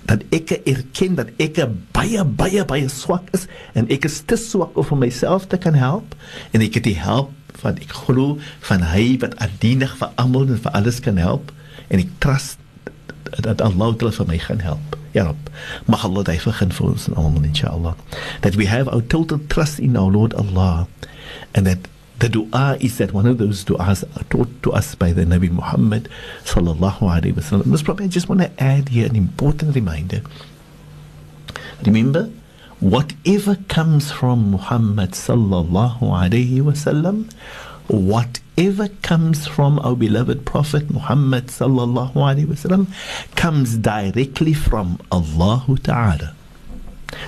dat ek erken dat ek baie baie baie swak is en ek is te swak om vir myself te kan help en ek het die help van ek glo van hy wat alleenig vir almal en vir alles kan help en ek trust dat Allah dit vir my gaan help. Ja, Rab. Mag Allah dit vergun vir ons en almal inshallah. That we have our total trust in our Lord Allah and that the dua is that one of those du'as taught to us by the Nabi Muhammad sallallahu alaihi wasallam. Most probably, I just want to add here an important reminder. Remember, whatever comes from Muhammad sallallahu alaihi wasallam, whatever comes from our beloved Prophet Muhammad sallallahu alaihi wasallam, comes directly from Allah Ta'ala.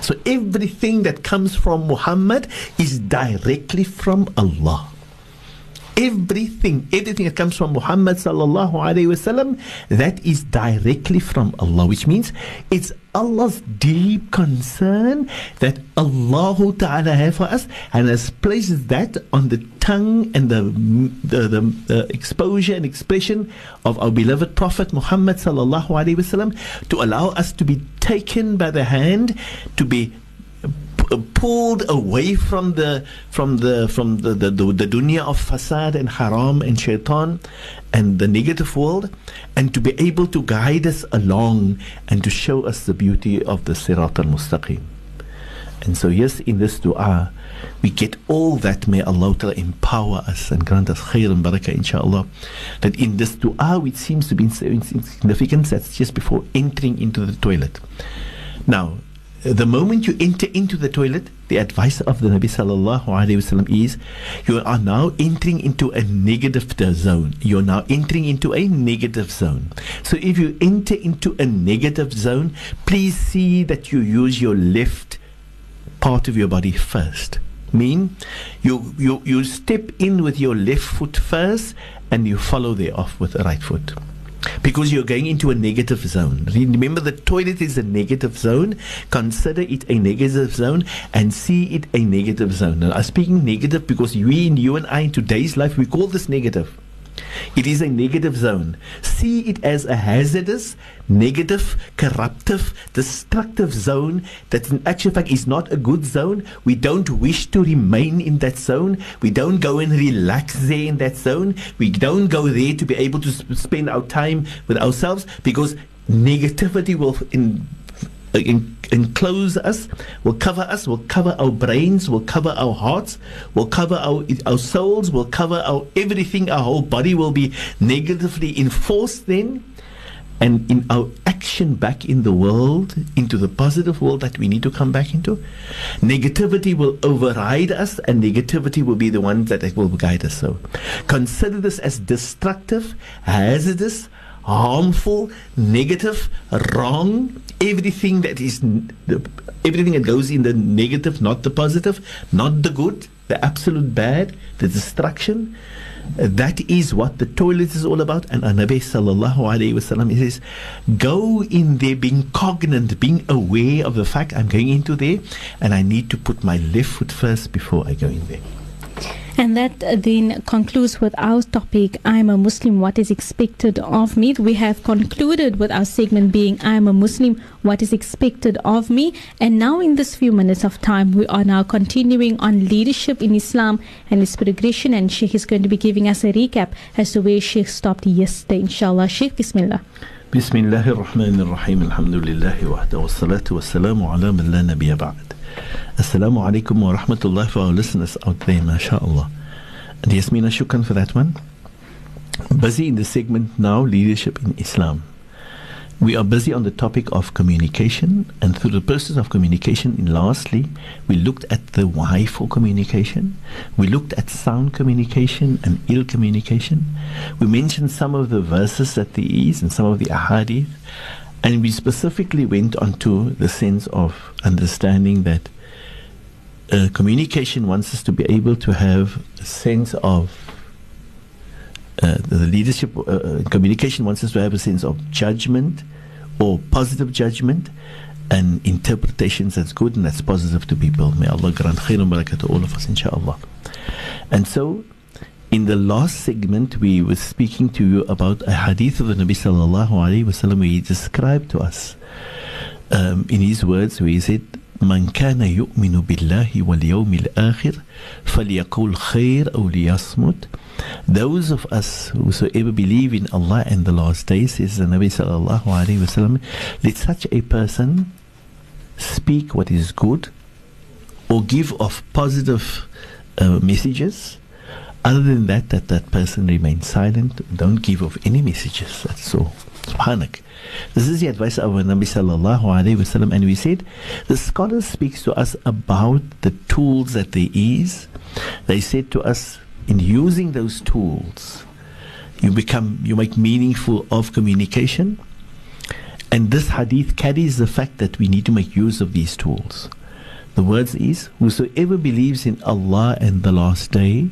So everything that comes from Muhammad is directly from Allah. Everything, everything that comes from Muhammad sallallahu alaihi wasallam, that is directly from Allah, which means it's Allah's deep concern that Allah Ta'ala has for us and has placed that on the tongue and the, the, the, the exposure and expression of our beloved Prophet Muhammad Sallallahu Alaihi Wasallam to allow us to be taken by the hand, to be Uh, pulled away from the from the from the, the, the, the dunya of fasad and haram and shaitan and the negative world and to be able to guide us along and to show us the beauty of the sirat al-mustaqim. And so yes in this dua we get all that may Allah Ta'ala empower us and grant us khair and barakah inshallah. That in this dua which seems to be insignificant that's just before entering into the toilet. Now the moment you enter into the toilet, the advice of the Nabi sallallahu wasallam is, you are now entering into a negative zone. You're now entering into a negative zone. So if you enter into a negative zone, please see that you use your left part of your body first. Mean you you you step in with your left foot first, and you follow there off with the right foot because you're going into a negative zone. Remember, the toilet is a negative zone. Consider it a negative zone and see it a negative zone. Now, I'm speaking negative because we, you and I, in today's life, we call this negative. It is a negative zone. See it as a hazardous, negative, corruptive, destructive zone that in actual fact is not a good zone. We don't wish to remain in that zone. We don't go and relax there in that zone. We don't go there to be able to sp- spend our time with ourselves because negativity will in uh, en- enclose us, will cover us, will cover our brains, will cover our hearts, will cover our our souls, will cover our everything. Our whole body will be negatively enforced then. And in our action back in the world, into the positive world that we need to come back into, negativity will override us and negativity will be the one that will guide us. So consider this as destructive, hazardous, harmful, negative, wrong, everything that is everything that goes in the negative, not the positive, not the good, the absolute bad, the destruction. Uh, that is what the toilet is all about. And Nabi sallallahu alayhi wasallam says, go in there being cognizant, being aware of the fact I'm going into there and I need to put my left foot first before I go in there. And that then concludes with our topic, I'm a Muslim, what is expected of me. We have concluded with our segment being, I'm a Muslim, what is expected of me. And now, in this few minutes of time, we are now continuing on leadership in Islam and its progression. And Sheikh is going to be giving us a recap as to where Sheikh stopped yesterday. Inshallah, Sheikh, Bismillah. بسم الله الرحمن الرحيم الحمد لله وحده والصلاة والسلام على من لا نبي بعد Assalamu alaikum wa rahmatullah for our listeners out there, mashallah. And Yasmina, shukran for that one. Busy in the segment now, leadership in Islam. We are busy on the topic of communication, and through the process of communication, in lastly, we looked at the why for communication. We looked at sound communication and ill communication. We mentioned some of the verses that there is and some of the ahadith, and we specifically went on to the sense of understanding that uh, communication wants us to be able to have a sense of uh, the leadership uh, uh, communication wants us to have a sense of judgment or positive judgment and interpretations that's good and that's positive to people. May Allah grant khair and barakah to all of us, inshallah. And so, in the last segment, we were speaking to you about a hadith of the Nabi sallallahu alaihi wasallam where he described to us um, in his words where he said, من كان يؤمن بالله واليوم الآخر فليقول خير أو ليصمت Those of us whosoever believe in Allah and the last day, says the Nabi sallallahu alaihi wasallam, let such a person speak what is good or give off positive uh, messages. other than that, that that person remains silent. Don't give off any messages. That's all. Subhanak. This is the advice of our Nabi sallallahu alayhi wasallam, and we said the scholars speaks to us about the tools that there is. They said to us, in using those tools, you become you make meaningful of communication. And this hadith carries the fact that we need to make use of these tools. The words is, whosoever believes in Allah and the last day,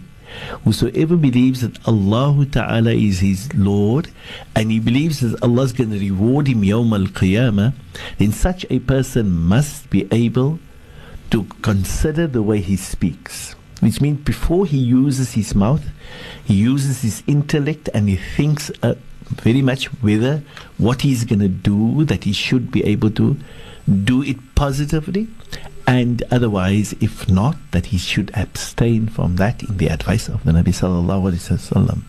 whosoever believes that Allah Ta'ala is his Lord and he believes that Allah is going to reward him Yawm al Qiyamah, then such a person must be able to consider the way he speaks. Which means before he uses his mouth, he uses his intellect and he thinks uh, very much whether what he's going to do, that he should be able to do it positively and otherwise, if not, that he should abstain from that in the advice of the Nabi sallallahu alaihi wasallam.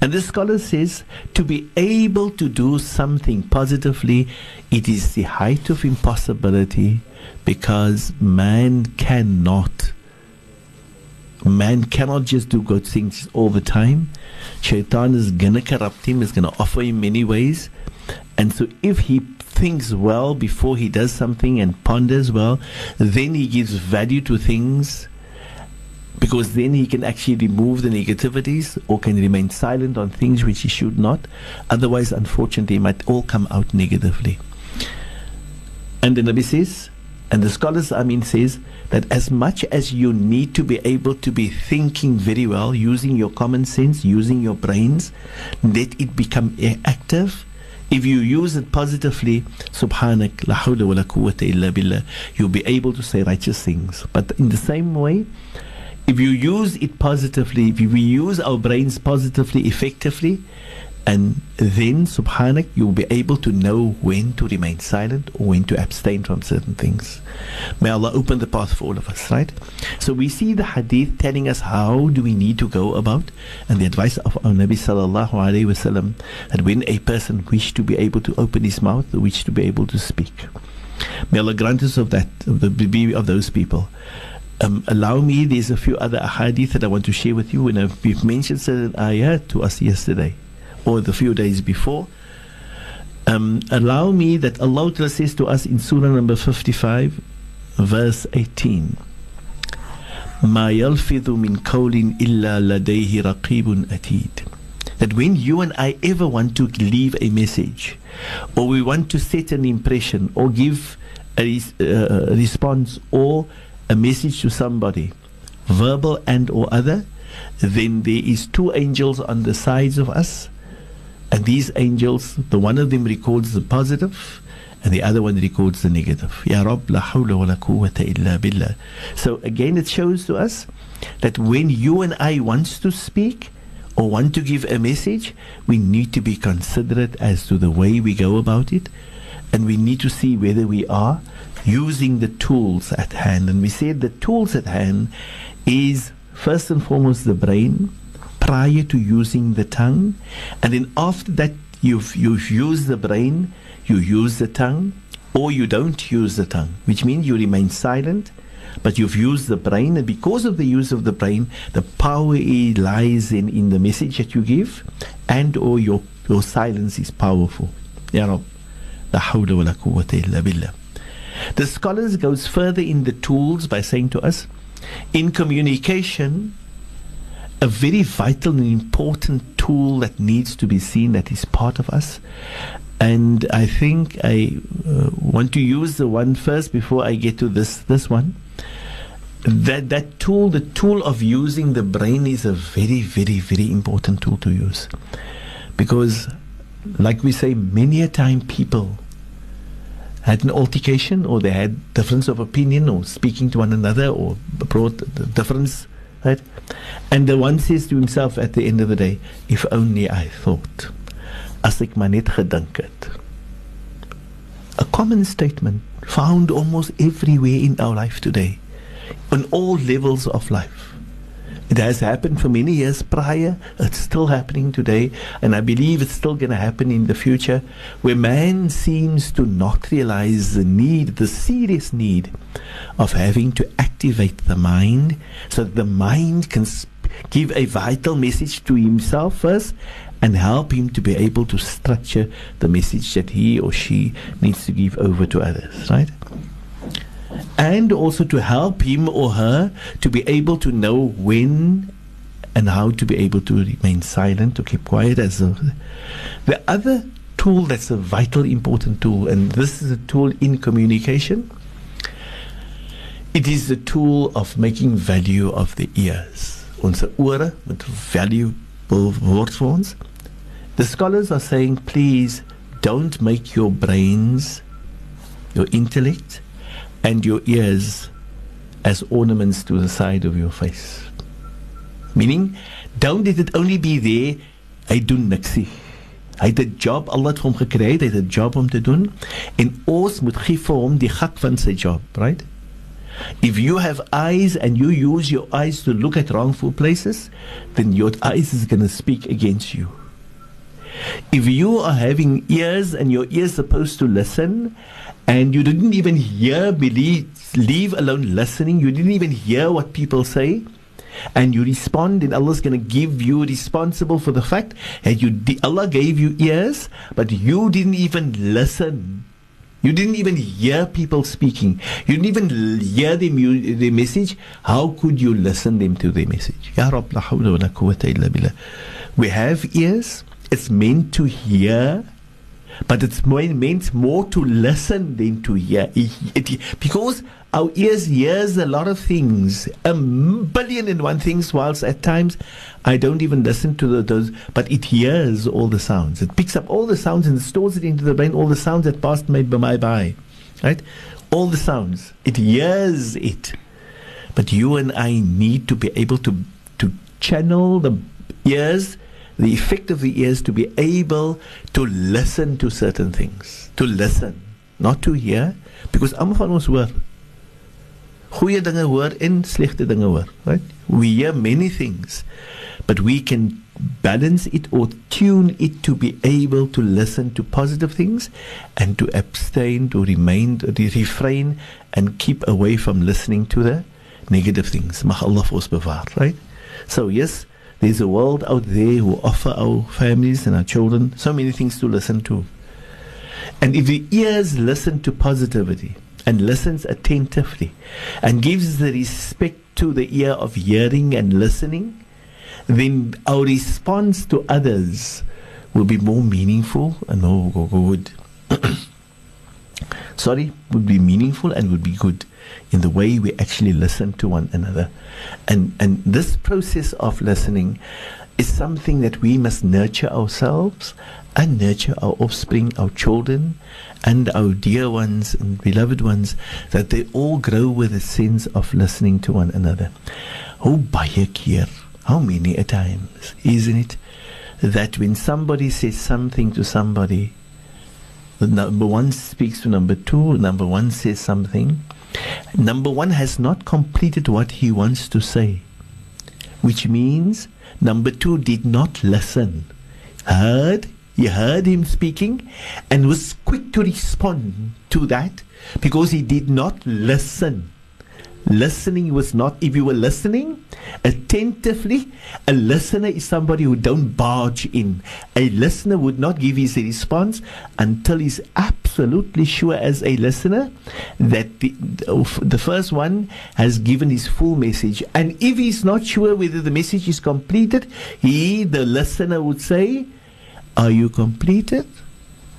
And the scholar says to be able to do something positively, it is the height of impossibility because man cannot. Man cannot just do good things all the time. Shaitan is gonna corrupt him, is gonna offer him many ways. And so if he thinks well before he does something and ponders well, then he gives value to things because then he can actually remove the negativities or can remain silent on things which he should not. Otherwise, unfortunately, it might all come out negatively. And the Nabi says, and the scholars, I mean, says that as much as you need to be able to be thinking very well, using your common sense, using your brains, let it become active. If you use it positively, subhanak, la hawla wa la quwwata illa billah, you'll be able to say righteous things. But in the same way, if you use it positively, if we use our brains positively, effectively, and then, subhanak, you'll be able to know when to remain silent or when to abstain from certain things. May Allah open the path for all of us, right? So we see the hadith telling us how do we need to go about, and the advice of our Nabi sallallahu alaihi wasallam that when a person wish to be able to open his mouth, wish to be able to speak. May Allah grant us of that, of the of those people. Um, allow me, there's a few other hadith that I want to share with you, and we've mentioned certain ayat to us yesterday or the few days before. Um, allow me that Allah says to us in Surah number 55, verse 18. ما يلفظ من قول إلا لديه رقيب أتيد that when you and I ever want to leave a message or we want to set an impression or give a, uh, a response or a message to somebody verbal and or other then there is two angels on the sides of us and these angels, the one of them records the positive and the other one records the negative. Ya Rab, la hawla wa la illa billah. So again, it shows to us that when you and I want to speak or want to give a message, we need to be considerate as to the way we go about it. And we need to see whether we are using the tools at hand. And we said the tools at hand is first and foremost the brain, prior to using the tongue, and then after that you've you've used the brain, you use the tongue, or you don't use the tongue, which means you remain silent, but you've used the brain, and because of the use of the brain, the power lies in, in the message that you give, and or your your silence is powerful. The scholars goes further in the tools by saying to us, in communication, a very vital and important tool that needs to be seen that is part of us. And I think I uh, want to use the one first before I get to this this one. That that tool, the tool of using the brain, is a very, very, very important tool to use, because, like we say, many a time people had an altercation or they had difference of opinion or speaking to one another or brought the difference Right? And the one says to himself at the end of the day, if only I thought. As ek maar net het. A common statement found almost everywhere in our life today, on all levels of life. It has happened for many years prior. It's still happening today. And I believe it's still going to happen in the future where man seems to not realize the need, the serious need of having to activate the mind so that the mind can give a vital message to himself first and help him to be able to structure the message that he or she needs to give over to others, right? And also to help him or her to be able to know when and how to be able to remain silent, to keep quiet. As a, the other tool that's a vital, important tool, and this is a tool in communication. It is the tool of making value of the ears. Onze ore met valuable word. The scholars are saying, please don't make your brains, your intellect, and your ears as ornaments to the side of your face. Meaning, don't let it only be there, hy doen niks nie. Hy het 'n job, Allah het hom gekry, hy het 'n job om te doen en ons moet gee vir hom die van sy job, right? If you have eyes and you use your eyes to look at wrongful places, then your eyes is going to speak against you. If you are having ears and your ears supposed to listen and you didn't even hear, believe, leave alone listening. You didn't even hear what people say. And you respond, and Allah's going to give you responsible for the fact that you Allah gave you ears, but you didn't even listen You didn't even hear people speaking. You didn't even hear the, mu- the message. How could you listen them to the message? Ya Rab, la hawla wa la quwwata illa billah. We have ears. It's meant to hear, but it's more, meant more to listen than to hear. It- because our ears hears a lot of things, a billion and one things, whilst at times I don't even listen to the, those, but it hears all the sounds. It picks up all the sounds and stores it into the brain, all the sounds that passed my, my by, right? All the sounds. It hears it. But you and I need to be able to, to channel the ears, the effect of the ears to be able to listen to certain things. To listen, not to hear, because almal van ons hoor. Goeie dinge hoor en slegte dinge hoor, right? We hear many things, but we can balance it or tune it to be able to listen to positive things and to abstain, to remain, to refrain and keep away from listening to the negative things. Mag Allah vir ons bewaar, right? So yes, there's a world out there who offer our families and our children so many things to listen to. And if the ears listen to positivity and listens attentively and gives the respect to the ear of hearing and listening, then our response to others will be more meaningful and more good. Sorry, would be meaningful and would be good in the way we actually listen to one another. And and this process of listening is something that we must nurture ourselves and nurture our offspring, our children, and our dear ones and beloved ones, that they all grow with a sense of listening to one another. Baie keer, how many a times, isn't it, that when somebody says something to somebody, number one speaks to number two, number one says something, number one has not completed what he wants to say, which means number two did not listen, heard, he heard him speaking and was quick to respond to that because he did not listen. Listening was not, if you were listening attentively, a listener is somebody who don't barge in. A listener would not give his response until he's absolutely sure as a listener that the, the first one has given his full message. And if he's not sure whether the message is completed, he, the listener, would say, Are you completed?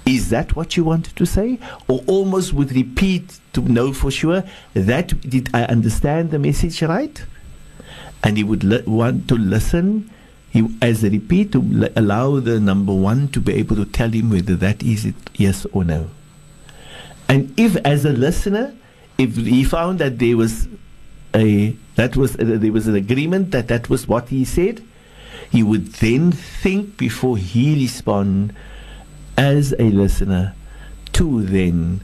Is that what you wanted to say? Or almost would repeat to know for sure that did I understand the message right? And he would want to listen he, as a repeat to allow the number one to be able to tell him whether that is it yes or no. And if, as a listener, if he found that there was a that was uh, there was an agreement that that was what he said, he would then think before he respond as a listener to then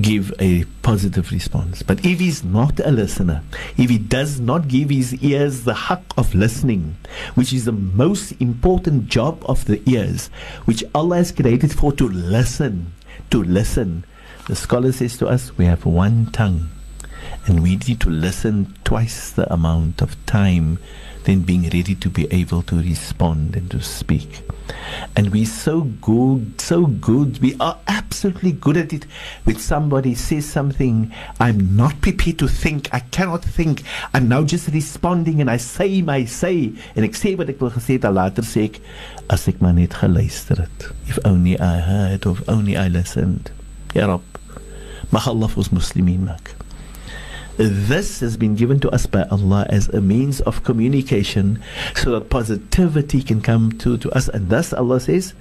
give a positive response. But if he's not a listener, if he does not give his ears the haq of listening, which is the most important job of the ears, which Allah has created for to listen, to listen. The scholar says to us, we have one tongue and we need to listen twice the amount of time than being ready to be able to respond and to speak. And we're so good, so good. We are absolutely good at it. When somebody says something, I'm not prepared to think. I cannot think. I'm now just responding and I say my say. En ek sê wat ek wil gesê het, dan later sê ek as ek maar net geluister het. If only I heard of only I listened. Ya Rab, mag Allah vir muslimin maak. This has been given to us by Allah as a means of communication so that positivity can come to, to us. And thus Allah says,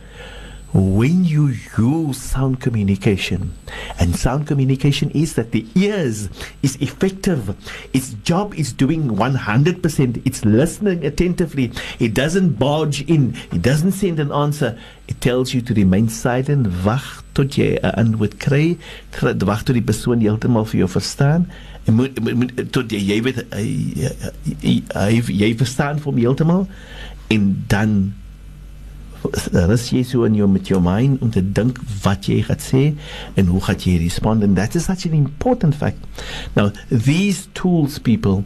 when you use sound communication, and sound communication is that the ears is effective, its job is doing 100%, it's listening attentively, it doesn't barge in, it doesn't send an answer, it tells you to remain silent, wag tot jy 'n antwoord kry, wag tot die persoon heeltemal vir jou verstaan. Moet, moet, tot jy weet hy, jy verstaan vir hom heeltemal en dan rus jy so in jou met jou mind om te dink wat jy gaan sê en hoe gaan jy respond and that is such an important fact. Now these tools people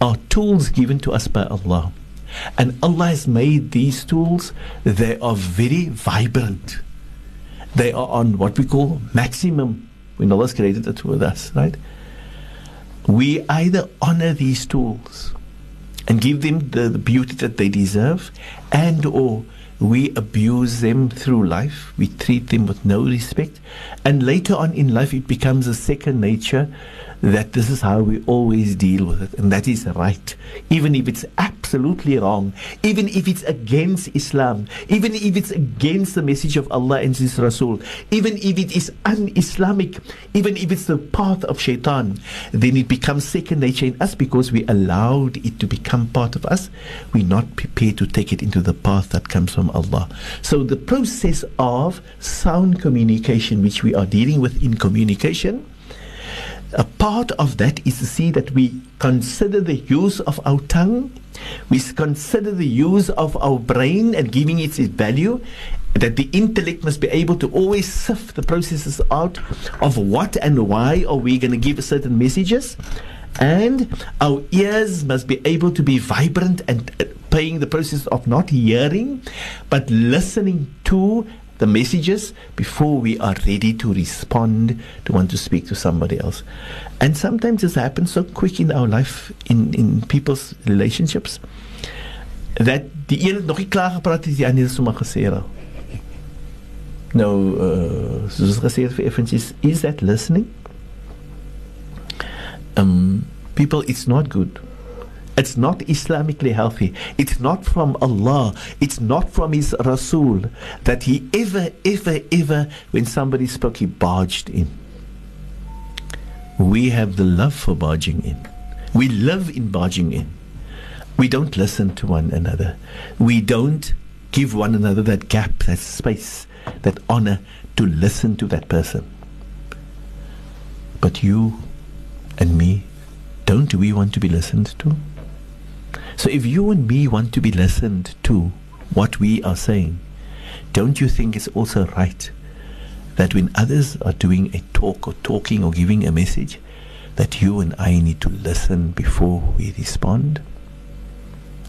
are tools given to us by Allah. And Allah has made these tools they are very vibrant. They are on what we call maximum. When Allah's created it with us, right? We either honor these tools and give them the, the beauty that they deserve, and or we abuse them through life. We treat them with no respect, and later on in life, it becomes a second nature that this is how we always deal with it, and that is right, even if it's absolutely wrong, even if it's against Islam, even if it's against the message of Allah and His Rasul, even if it is un-Islamic, even if it's the path of shaitan, then it becomes second nature in us because we allowed it to become part of us. We're not prepared to take it into the path that comes from Allah. So the process of sound communication, which we are dealing with in communication, a part of that is to see that we consider the use of our tongue, we consider the use of our brain and giving it its value, that the intellect must be able to always sift the processes out of what and why are we going to give certain messages. And our ears must be able to be vibrant and uh, paying the process of not hearing, but listening to the messages before we are ready to respond to want to speak to somebody else. And sometimes this happens so quick in our life, in, in people's relationships, that een het nog nie klaar gepraat het, die ander het sommer gesê raak. Nou, uh, soos gesê vir effentjies, is that listening? Um, people, it's not good. It's not Islamically healthy. It's not from Allah. It's not from His Rasul that He ever, ever, ever, when somebody spoke, He barged in. We have the love for barging in. We live in barging in. We don't listen to one another. We don't give one another that gap, that space, that honor to listen to that person. But you and me, don't we want to be listened to? So if you and me want to be listened to what we are saying, don't you think it's also right that when others are doing a talk or talking or giving a message, that you and I need to listen before we respond?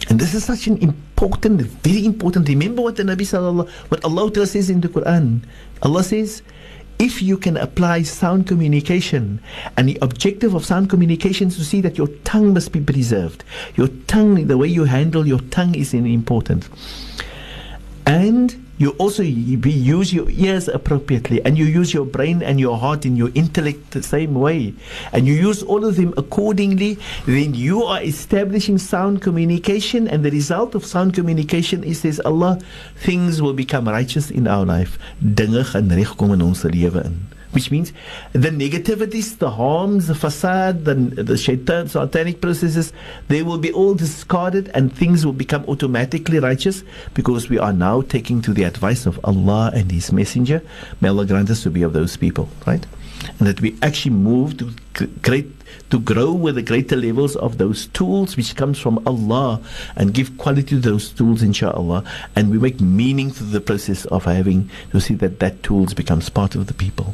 And this is such an important, very important. Remember what the Nabi Sallallahu, what Allah says in the Quran. Allah says, if you can apply sound communication, and the objective of sound communication is to see that your tongue must be preserved. Your tongue, the way you handle your tongue is important. And you also use your ears appropriately and you use your brain and your heart and your intellect the same way. And you use all of them accordingly then you are establishing sound communication and the result of sound communication is says Allah things will become righteous in our life. Dinge gaan reg kom in ons lewe in which means the negativities, the harms, the fasad, the, the shaitan, satanic processes, they will be all discarded and things will become automatically righteous because we are now taking to the advice of Allah and His Messenger. May Allah grant us to be of those people, right? And that we actually move to great to grow with the greater levels of those tools which comes from Allah and give quality to those tools inshallah and we make meaning to the process of having to see that that tools becomes part of the people.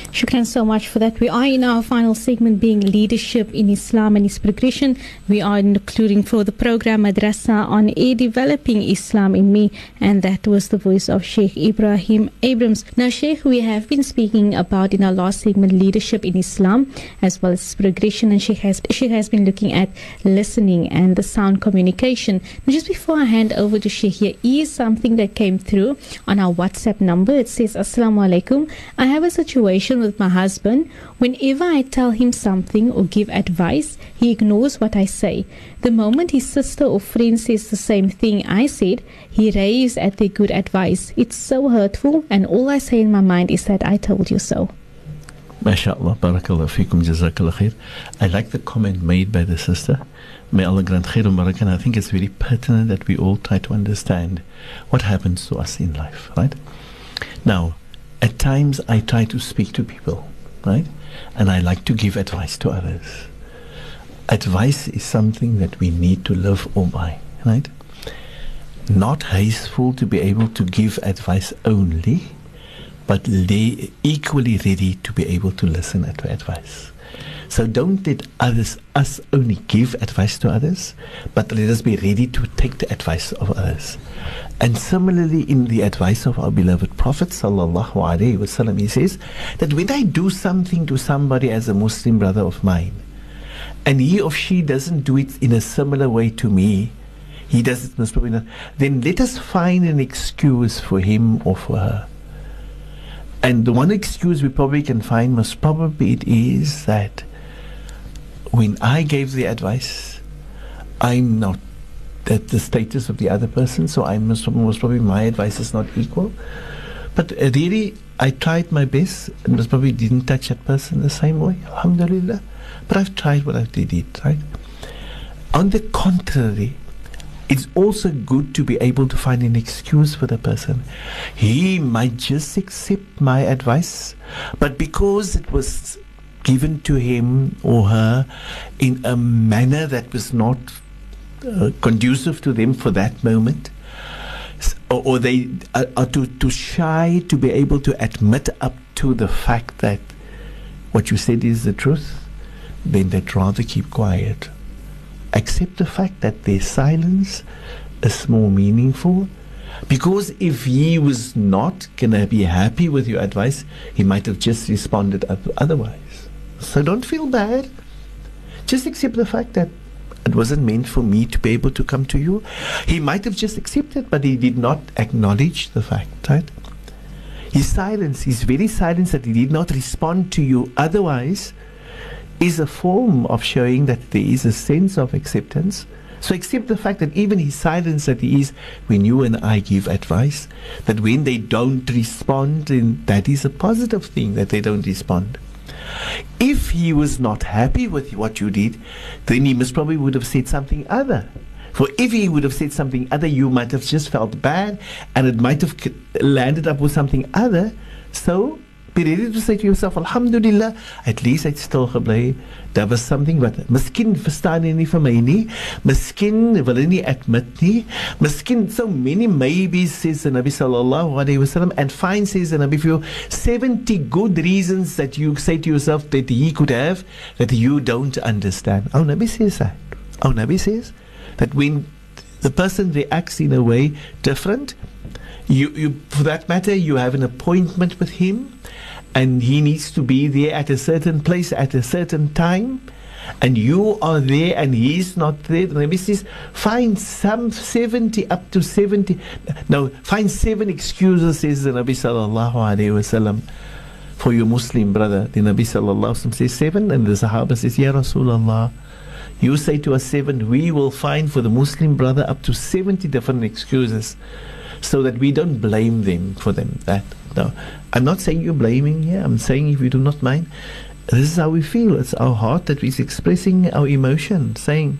Shukran so much for that. We are in our final segment being leadership in Islam and its progression. We are including for the program Madrasa on a developing Islam in me and that was the voice of Sheikh Ebrahim Abrahams. Now Sheikh, we have been speaking about in our last segment leadership in Islam as well as progression and she has she has been looking at listening and the sound communication. Now just before I hand over to Sheikh here is something that came through on our WhatsApp number. It says Assalamu alaikum. I have a situation with my husband. Whenever I tell him something or give advice, he ignores what I say. The moment his sister or friend says the same thing I said, he raves at their good advice. It's so hurtful, and all I say in my mind is that I told you so. MashaAllah, barakallah fikum, jazakallah khair. I like the comment made by the sister. May Allah grant khair and barakah. I think it's very pertinent that we all try to understand what happens to us in life, right? Now, at times I try to speak to people, right? And I like to give advice to others. Advice is something that we need to live by, right? Not hasteful to be able to give advice only, but equally ready to be able to listen to advice. So don't let others, us only give advice to others, but let us be ready to take the advice of others. And similarly, in the advice of our beloved Prophet sallallahu alaihi wasallam, he says that when I do something to somebody as a Muslim brother of mine, and he or she doesn't do it in a similar way to me, he does it most probably not, then let us find an excuse for him or for her. And the one excuse we probably can find most probably it is that when I gave the advice, I'm not at the status of the other person, so I must most probably my advice is not equal. But uh, really, I tried my best and most probably didn't touch that person the same way. Alhamdulillah. But I've tried what I did, right? On the contrary, it's also good to be able to find an excuse for the person. He might just accept my advice, but because it was given to him or her in a manner that was not uh, conducive to them for that moment, or, or they are, are too, too shy to be able to admit up to the fact that what you said is the truth, then they'd rather keep quiet accept the fact that their silence is more meaningful. Because if he was not going to be happy with your advice, he might have just responded otherwise. So don't feel bad. Just accept the fact that it wasn't meant for me to be able to come to you. He might have just accepted, but he did not acknowledge the fact, right? His silence, his very silence that he did not respond to you otherwise, is a form of showing that there is a sense of acceptance. So accept the fact that even his silence that he is when you and I give advice, that when they don't respond, then that is a positive thing that they don't respond. If he was not happy with what you did, then he most probably would have said something other. For if he would have said something other, you might have just felt bad and it might have landed up with something other. So be ready to say to yourself, Alhamdulillah, at least het stil gebly. Daar was something wat miskien verstaan hy nie vir my nie. Miskien wil hy nie admit nie. Miskien so many maybes says the Nabi sallallahu alaihi wasallam and fine says the Nabi for 70 good reasons that you say to yourself that he could have that you don't understand. Oh Nabi says that. Oh Nabi says that when the person reacts in a way different, you, you for that matter, you have an appointment with him and he needs to be there at a certain place at a certain time and you are there and he's not there. The Nabi says find some 70 up to 70 no find seven excuses says the Nabi sallallahu alaihi wasallam for your Muslim brother. The Nabi sallallahu alaihi wasallam says seven and the Sahaba says Ya Rasulullah you say to us seven we will find for the Muslim brother up to 70 different excuses so that we don't blame them for them that no I'm not saying you're blaming here. I'm saying if you do not mind, this is how we feel. It's our heart that is expressing our emotion, saying,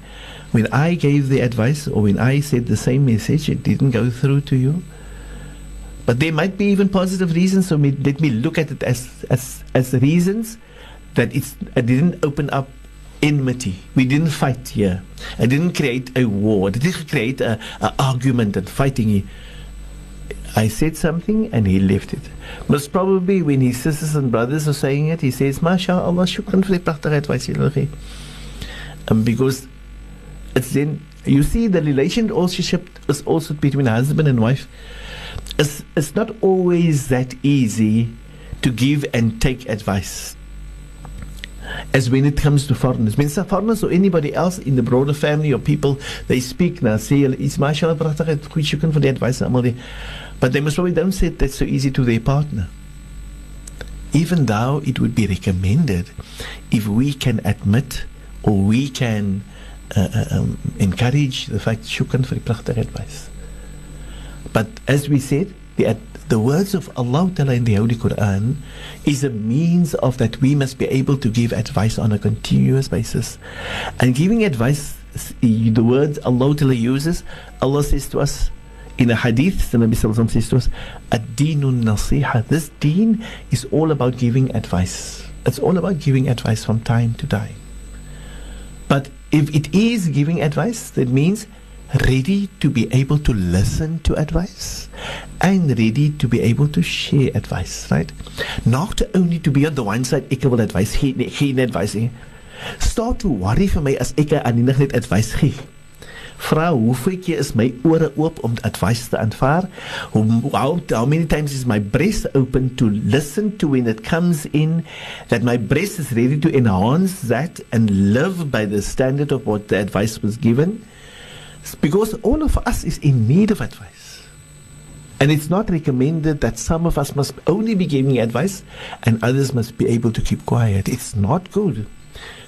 when I gave the advice or when I said the same message, it didn't go through to you. But there might be even positive reasons. So me, let me look at it as as as reasons that it's it didn't open up enmity. We didn't fight here. I didn't create a war. I didn't create a, a argument and fighting. I said something and he left it. Most probably when his sisters and brothers are saying it, he says, MashaAllah, shukran vir die prachtige advies jy gee. Um, because it's then, you see, the relationship is also between husband and wife. It's, it's not always that easy to give and take advice as when it comes to foreigners. Mense foreigners or anybody else in the broader family or people, they speak now, hulle iets mashallah shukran vir die advies almal die. But they most probably don't say that so easy to their partner. Even though it would be recommended if we can admit or we can uh, uh um, encourage the fact shukran for the advice. But as we said, the, the words of Allah Ta'ala in the Holy Quran is a means of that we must be able to give advice on a continuous basis. And giving advice, the words Allah Ta'ala uses, Allah says to us, in a hadith, the Nabi Sallallahu says to us, Ad-deenun nasiha. This deen is all about giving advice. It's all about giving advice from time to time. But if it is giving advice, that means ready to be able to listen to advice and ready to be able to share advice, right? Not only to be on the one side, ek wil advice, geen, geen advice. start to worry vir my as ek aan enig net advies gee. Vra hoeveel keer is my ore oop om advies te aanvaar? How, how, many times is my breast open to listen to when it comes in that my breast is ready to enhance that and live by the standard of what the advice was given? Because all of us is in need of advice. And it's not recommended that some of us must only be giving advice and others must be able to keep quiet. It's not good.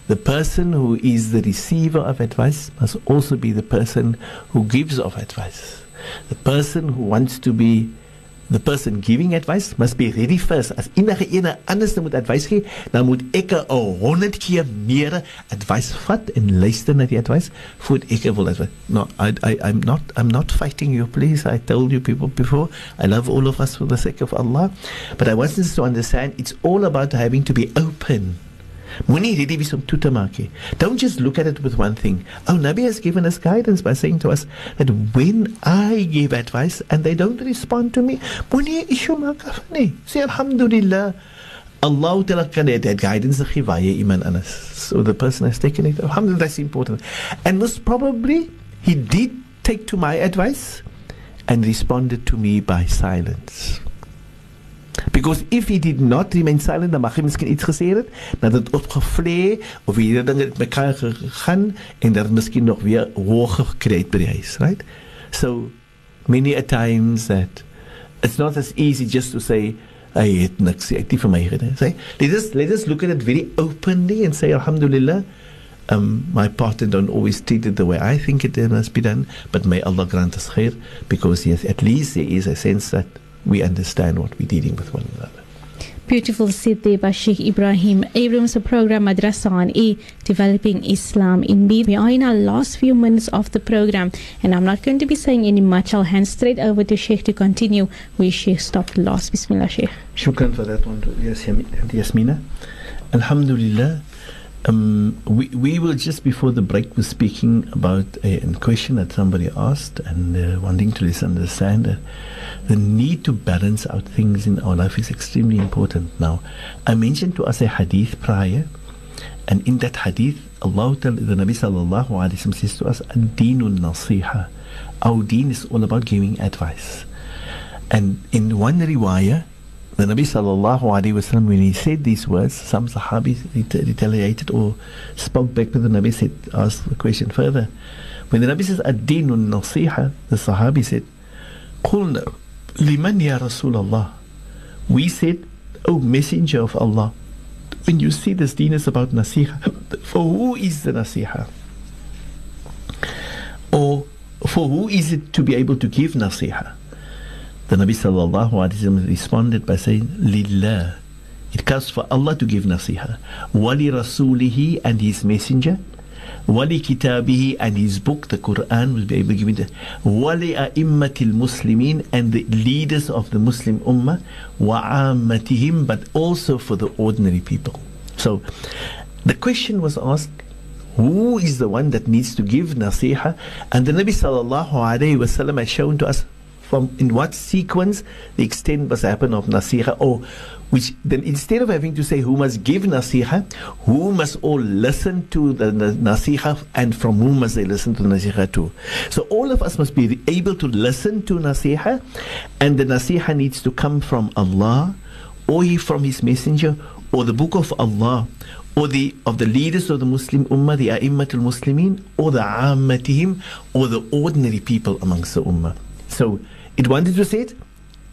The person who is the receiver of advice must also be the person who gives of advice. The person who wants to be the person giving advice must be ready first. As enige ene anders moet advies gee, dan moet ek 'n 100 keer meer advies vat en luister na die advies voordat ek wil advies. No, I, I I'm not I'm not fighting you please. I told you people before, I love all of us for the sake of Allah, but I want us to understand it's all about having to be open. Toe te maak. Don't just look at it with one thing. Oh, Nabi has given us guidance by saying to us that when I give advice and they don't respond to me, af nie. Sê alhamdulillah. Allah Ta'ala dit guidance waar jy iemand anders. So the person has taken it. Alhamdulillah, that's important. And most probably he did take to my advice and responded to me by silence. Because if he did not remain silent, dan mag hy miskien iets het, dat dit opgevlee of hierdie dinge het mekaar gegaan en dat miskien nog weer hoog gekry het by die huis, right? So many a times that it's not as easy just to say I het niks ek het vir my gedoen. Say, let us let us look at it very openly and say alhamdulillah um, my partner don't always treat it the way I think it must be done, but may Allah grant us khair because yes, at least there is a sense that we understand what we're dealing with one another. Beautiful said there by Sheikh Ebrahim Abrahams, a program Madrasa on E, Developing Islam in Me. We are in our last few minutes of the program, and I'm not going to be saying any much. I'll hand straight over to Sheikh to continue where Sheikh stopped last. Bismillah, Sheikh. Shukran for that one, yes, Yasmina. Alhamdulillah. Um, we, we were just before the break was speaking about a, a question that somebody asked and uh, wanting to understand that the need to balance out things in our life is extremely important. Now, I mentioned to us a hadith prior, and in that hadith, Allah, the Nabi sallallahu alaihi wasallam says to us, "Ad-deenun nasiha." Our deen is all about giving advice. And in one riwayah, the Nabi sallallahu wasallam, when he said these words, some Sahabis retaliated or spoke back to the Nabi, said, asked the question further. When the Nabi says ad-deenun nasiha, the Sahabi said, "Qulna liman ya Rasulullah." We said, "O Messenger of Allah." When you see this deen is about nasiha, for who is the nasiha? Or for who is it to be able to give nasiha? The Nabi sallallahu alaihi wasallam responded by saying, "Lillah." It comes for Allah to give nasiha. Wali rasulihi and His messenger. Wali kitabihi and His book, the Quran, will be able to give it. Wali a'immatil muslimin and the leaders of the Muslim ummah. Wa'ammatihim, but also for the ordinary people. So, the question was asked, who is the one that needs to give nasiha? And the Nabi sallallahu alaihi wasallam has shown to us from in what sequence the extent must happen of nasiha or which then instead of having to say who must give nasiha who must all listen to the, the nasiha and from whom must they listen to nasiha to so all of us must be able to listen to nasiha and the nasiha needs to come from Allah or from his messenger or the book of Allah or the of the leaders of the Muslim Ummah, the A'immatul Muslimin, or the Ammatihim, or the ordinary people amongst the Ummah. So it wanted to say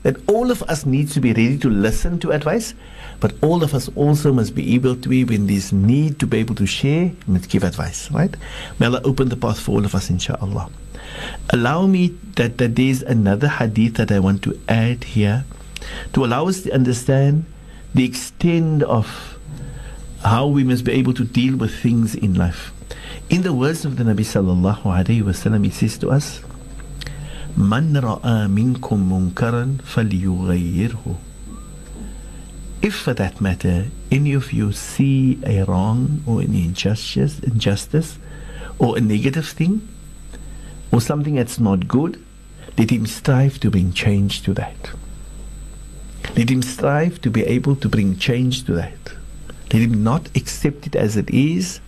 that all of us needs to be ready to listen to advice, but all of us also must be able to be in this need to be able to share and give advice, right? May Allah open the path for all of us, inshallah. Allow me that, that there's another hadith that I want to add here to allow us to understand the extent of how we must be able to deal with things in life. In the words of the Nabi sallallahu alaihi wasallam, he says to us, "Man ra'a minkum munkaran falyughayyirhu." If, for that matter, any of you see a wrong or an injustice, injustice, or a negative thing, or something that's not good, let him strive to bring change to that. Let him strive to be able to bring change to that. Let him not accept it as it is,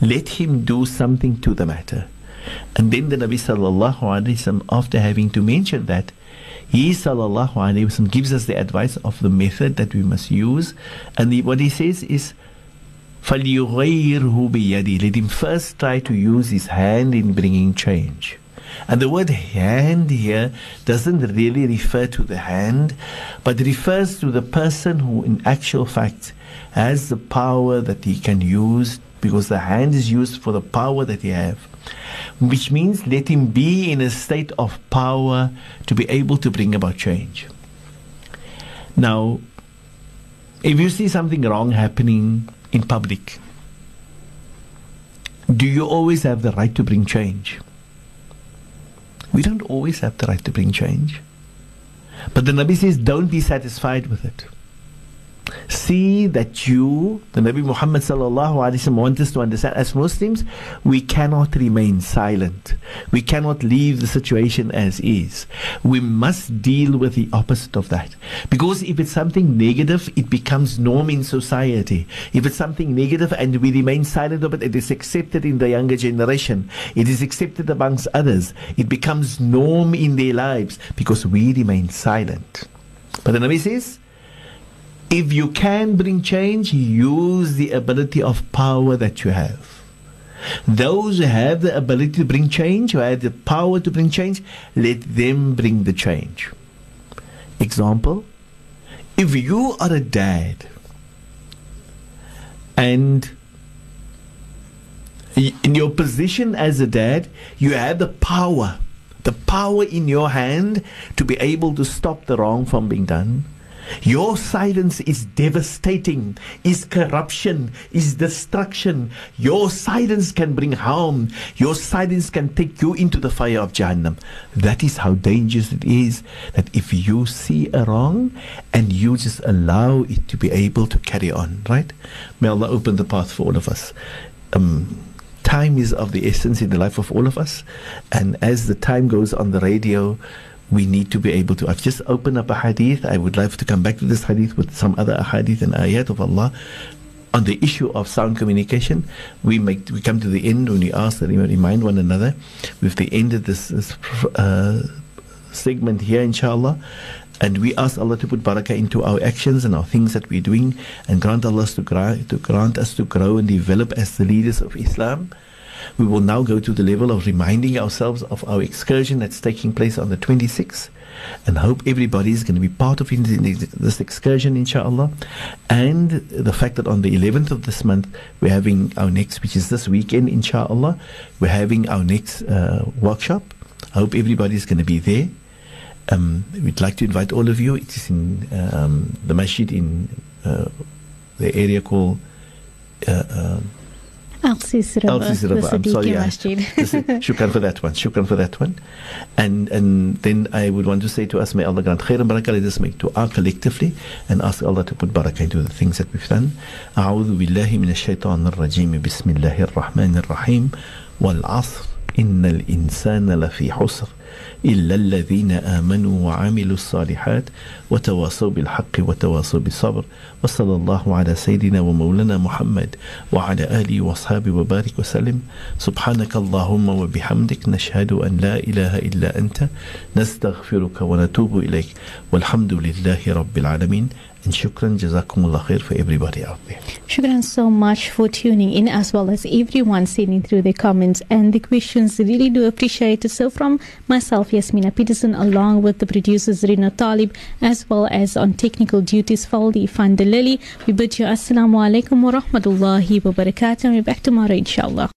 Let him do something to the matter. And then the Nabi sallallahu alayhi wasallam, after having to mention that, he sallallahu alayhi wasallam gives us the advice of the method that we must use. And the, what he says is, فَلْيُغَيِّرْهُ بِيَدِهِ Let him first try to use his hand in bringing change. And the word hand here doesn't really refer to the hand, but refers to the person who, in actual fact, has the power that he can use because the hand is used for the power that he have which means let him be in a state of power to be able to bring about change. Now if you see something wrong happening in public do you always have the right to bring change? We don't always have the right to bring change. But the nabi says don't be satisfied with it see that you, the Nabi Muhammad sallallahu alaihi wasallam, want us to understand. As Muslims, we cannot remain silent. We cannot leave the situation as is. We must deal with the opposite of that. Because if it's something negative, it becomes norm in society. If it's something negative and we remain silent of it, it is accepted in the younger generation. It is accepted amongst others. It becomes norm in their lives because we remain silent. But the Nabi says, if you can bring change, use the ability of power that you have. Those who have the ability to bring change, who have the power to bring change, let them bring the change. Example if you are a dad and in your position as a dad, you have the power, the power in your hand to be able to stop the wrong from being done your silence is devastating, is corruption, is destruction. Your silence can bring harm. Your silence can take you into the fire of Jahannam. That is how dangerous it is that if you see a wrong and you just allow it to be able to carry on, right? May Allah open the path for all of us. Um, time is of the essence in the life of all of us. And as the time goes on the radio, we need to be able to. I've just opened up a hadith. I would love to come back to this hadith with some other hadith and ayat of Allah on the issue of sound communication. We make we come to the end when we ask that we remind one another. We've the end of this, this uh, segment here, inshallah. And we ask Allah to put barakah into our actions and our things that we're doing, and grant Allah to, to grant us to grow and develop as the leaders of Islam. We will now go to the level of reminding ourselves of our excursion that's taking place on the 26th and hope everybody is going to be part of this excursion, inshallah. And the fact that on the 11th of this month, we're having our next, which is this weekend, inshallah, we're having our next uh, workshop. I hope everybody is going to be there. Um, we'd like to invite all of you. It is in um, the masjid in uh, the area called. Uh, um, Elsies River. Elsies River. I'm sorry. Yeah. Shukran for that one. Shukran for that one. And and then I would want to say to us, may Allah grant khair and barakah us make dua collectively and ask Allah to put barakah into the things that we've done. أعوذ بالله من الشيطان الرجيم بسم الله الرحمن الرحيم والعصر إن الإنسان لفي حسر إلا الذين آمنوا وعملوا الصالحات وتواصوا بالحق وتواصوا بالصبر. وصلى الله على سيدنا ومولانا محمد وعلى آله وأصحابه وبارك وسلم. سبحانك اللهم وبحمدك نشهد أن لا إله إلا أنت. نستغفرك ونتوب إليك. والحمد لله رب العالمين. And shukran, jazakumullah khair for everybody out there. Shukran so much for tuning in as well as everyone sending through their comments and the questions. Really do appreciate it. So from myself, Yasmina Peterson, along with the producers Rina Talib, as well as on technical duties, Faldi Fandalili, we bid you assalamu alaikum wa rahmatullahi wa barakatuh. And we're back tomorrow, inshallah.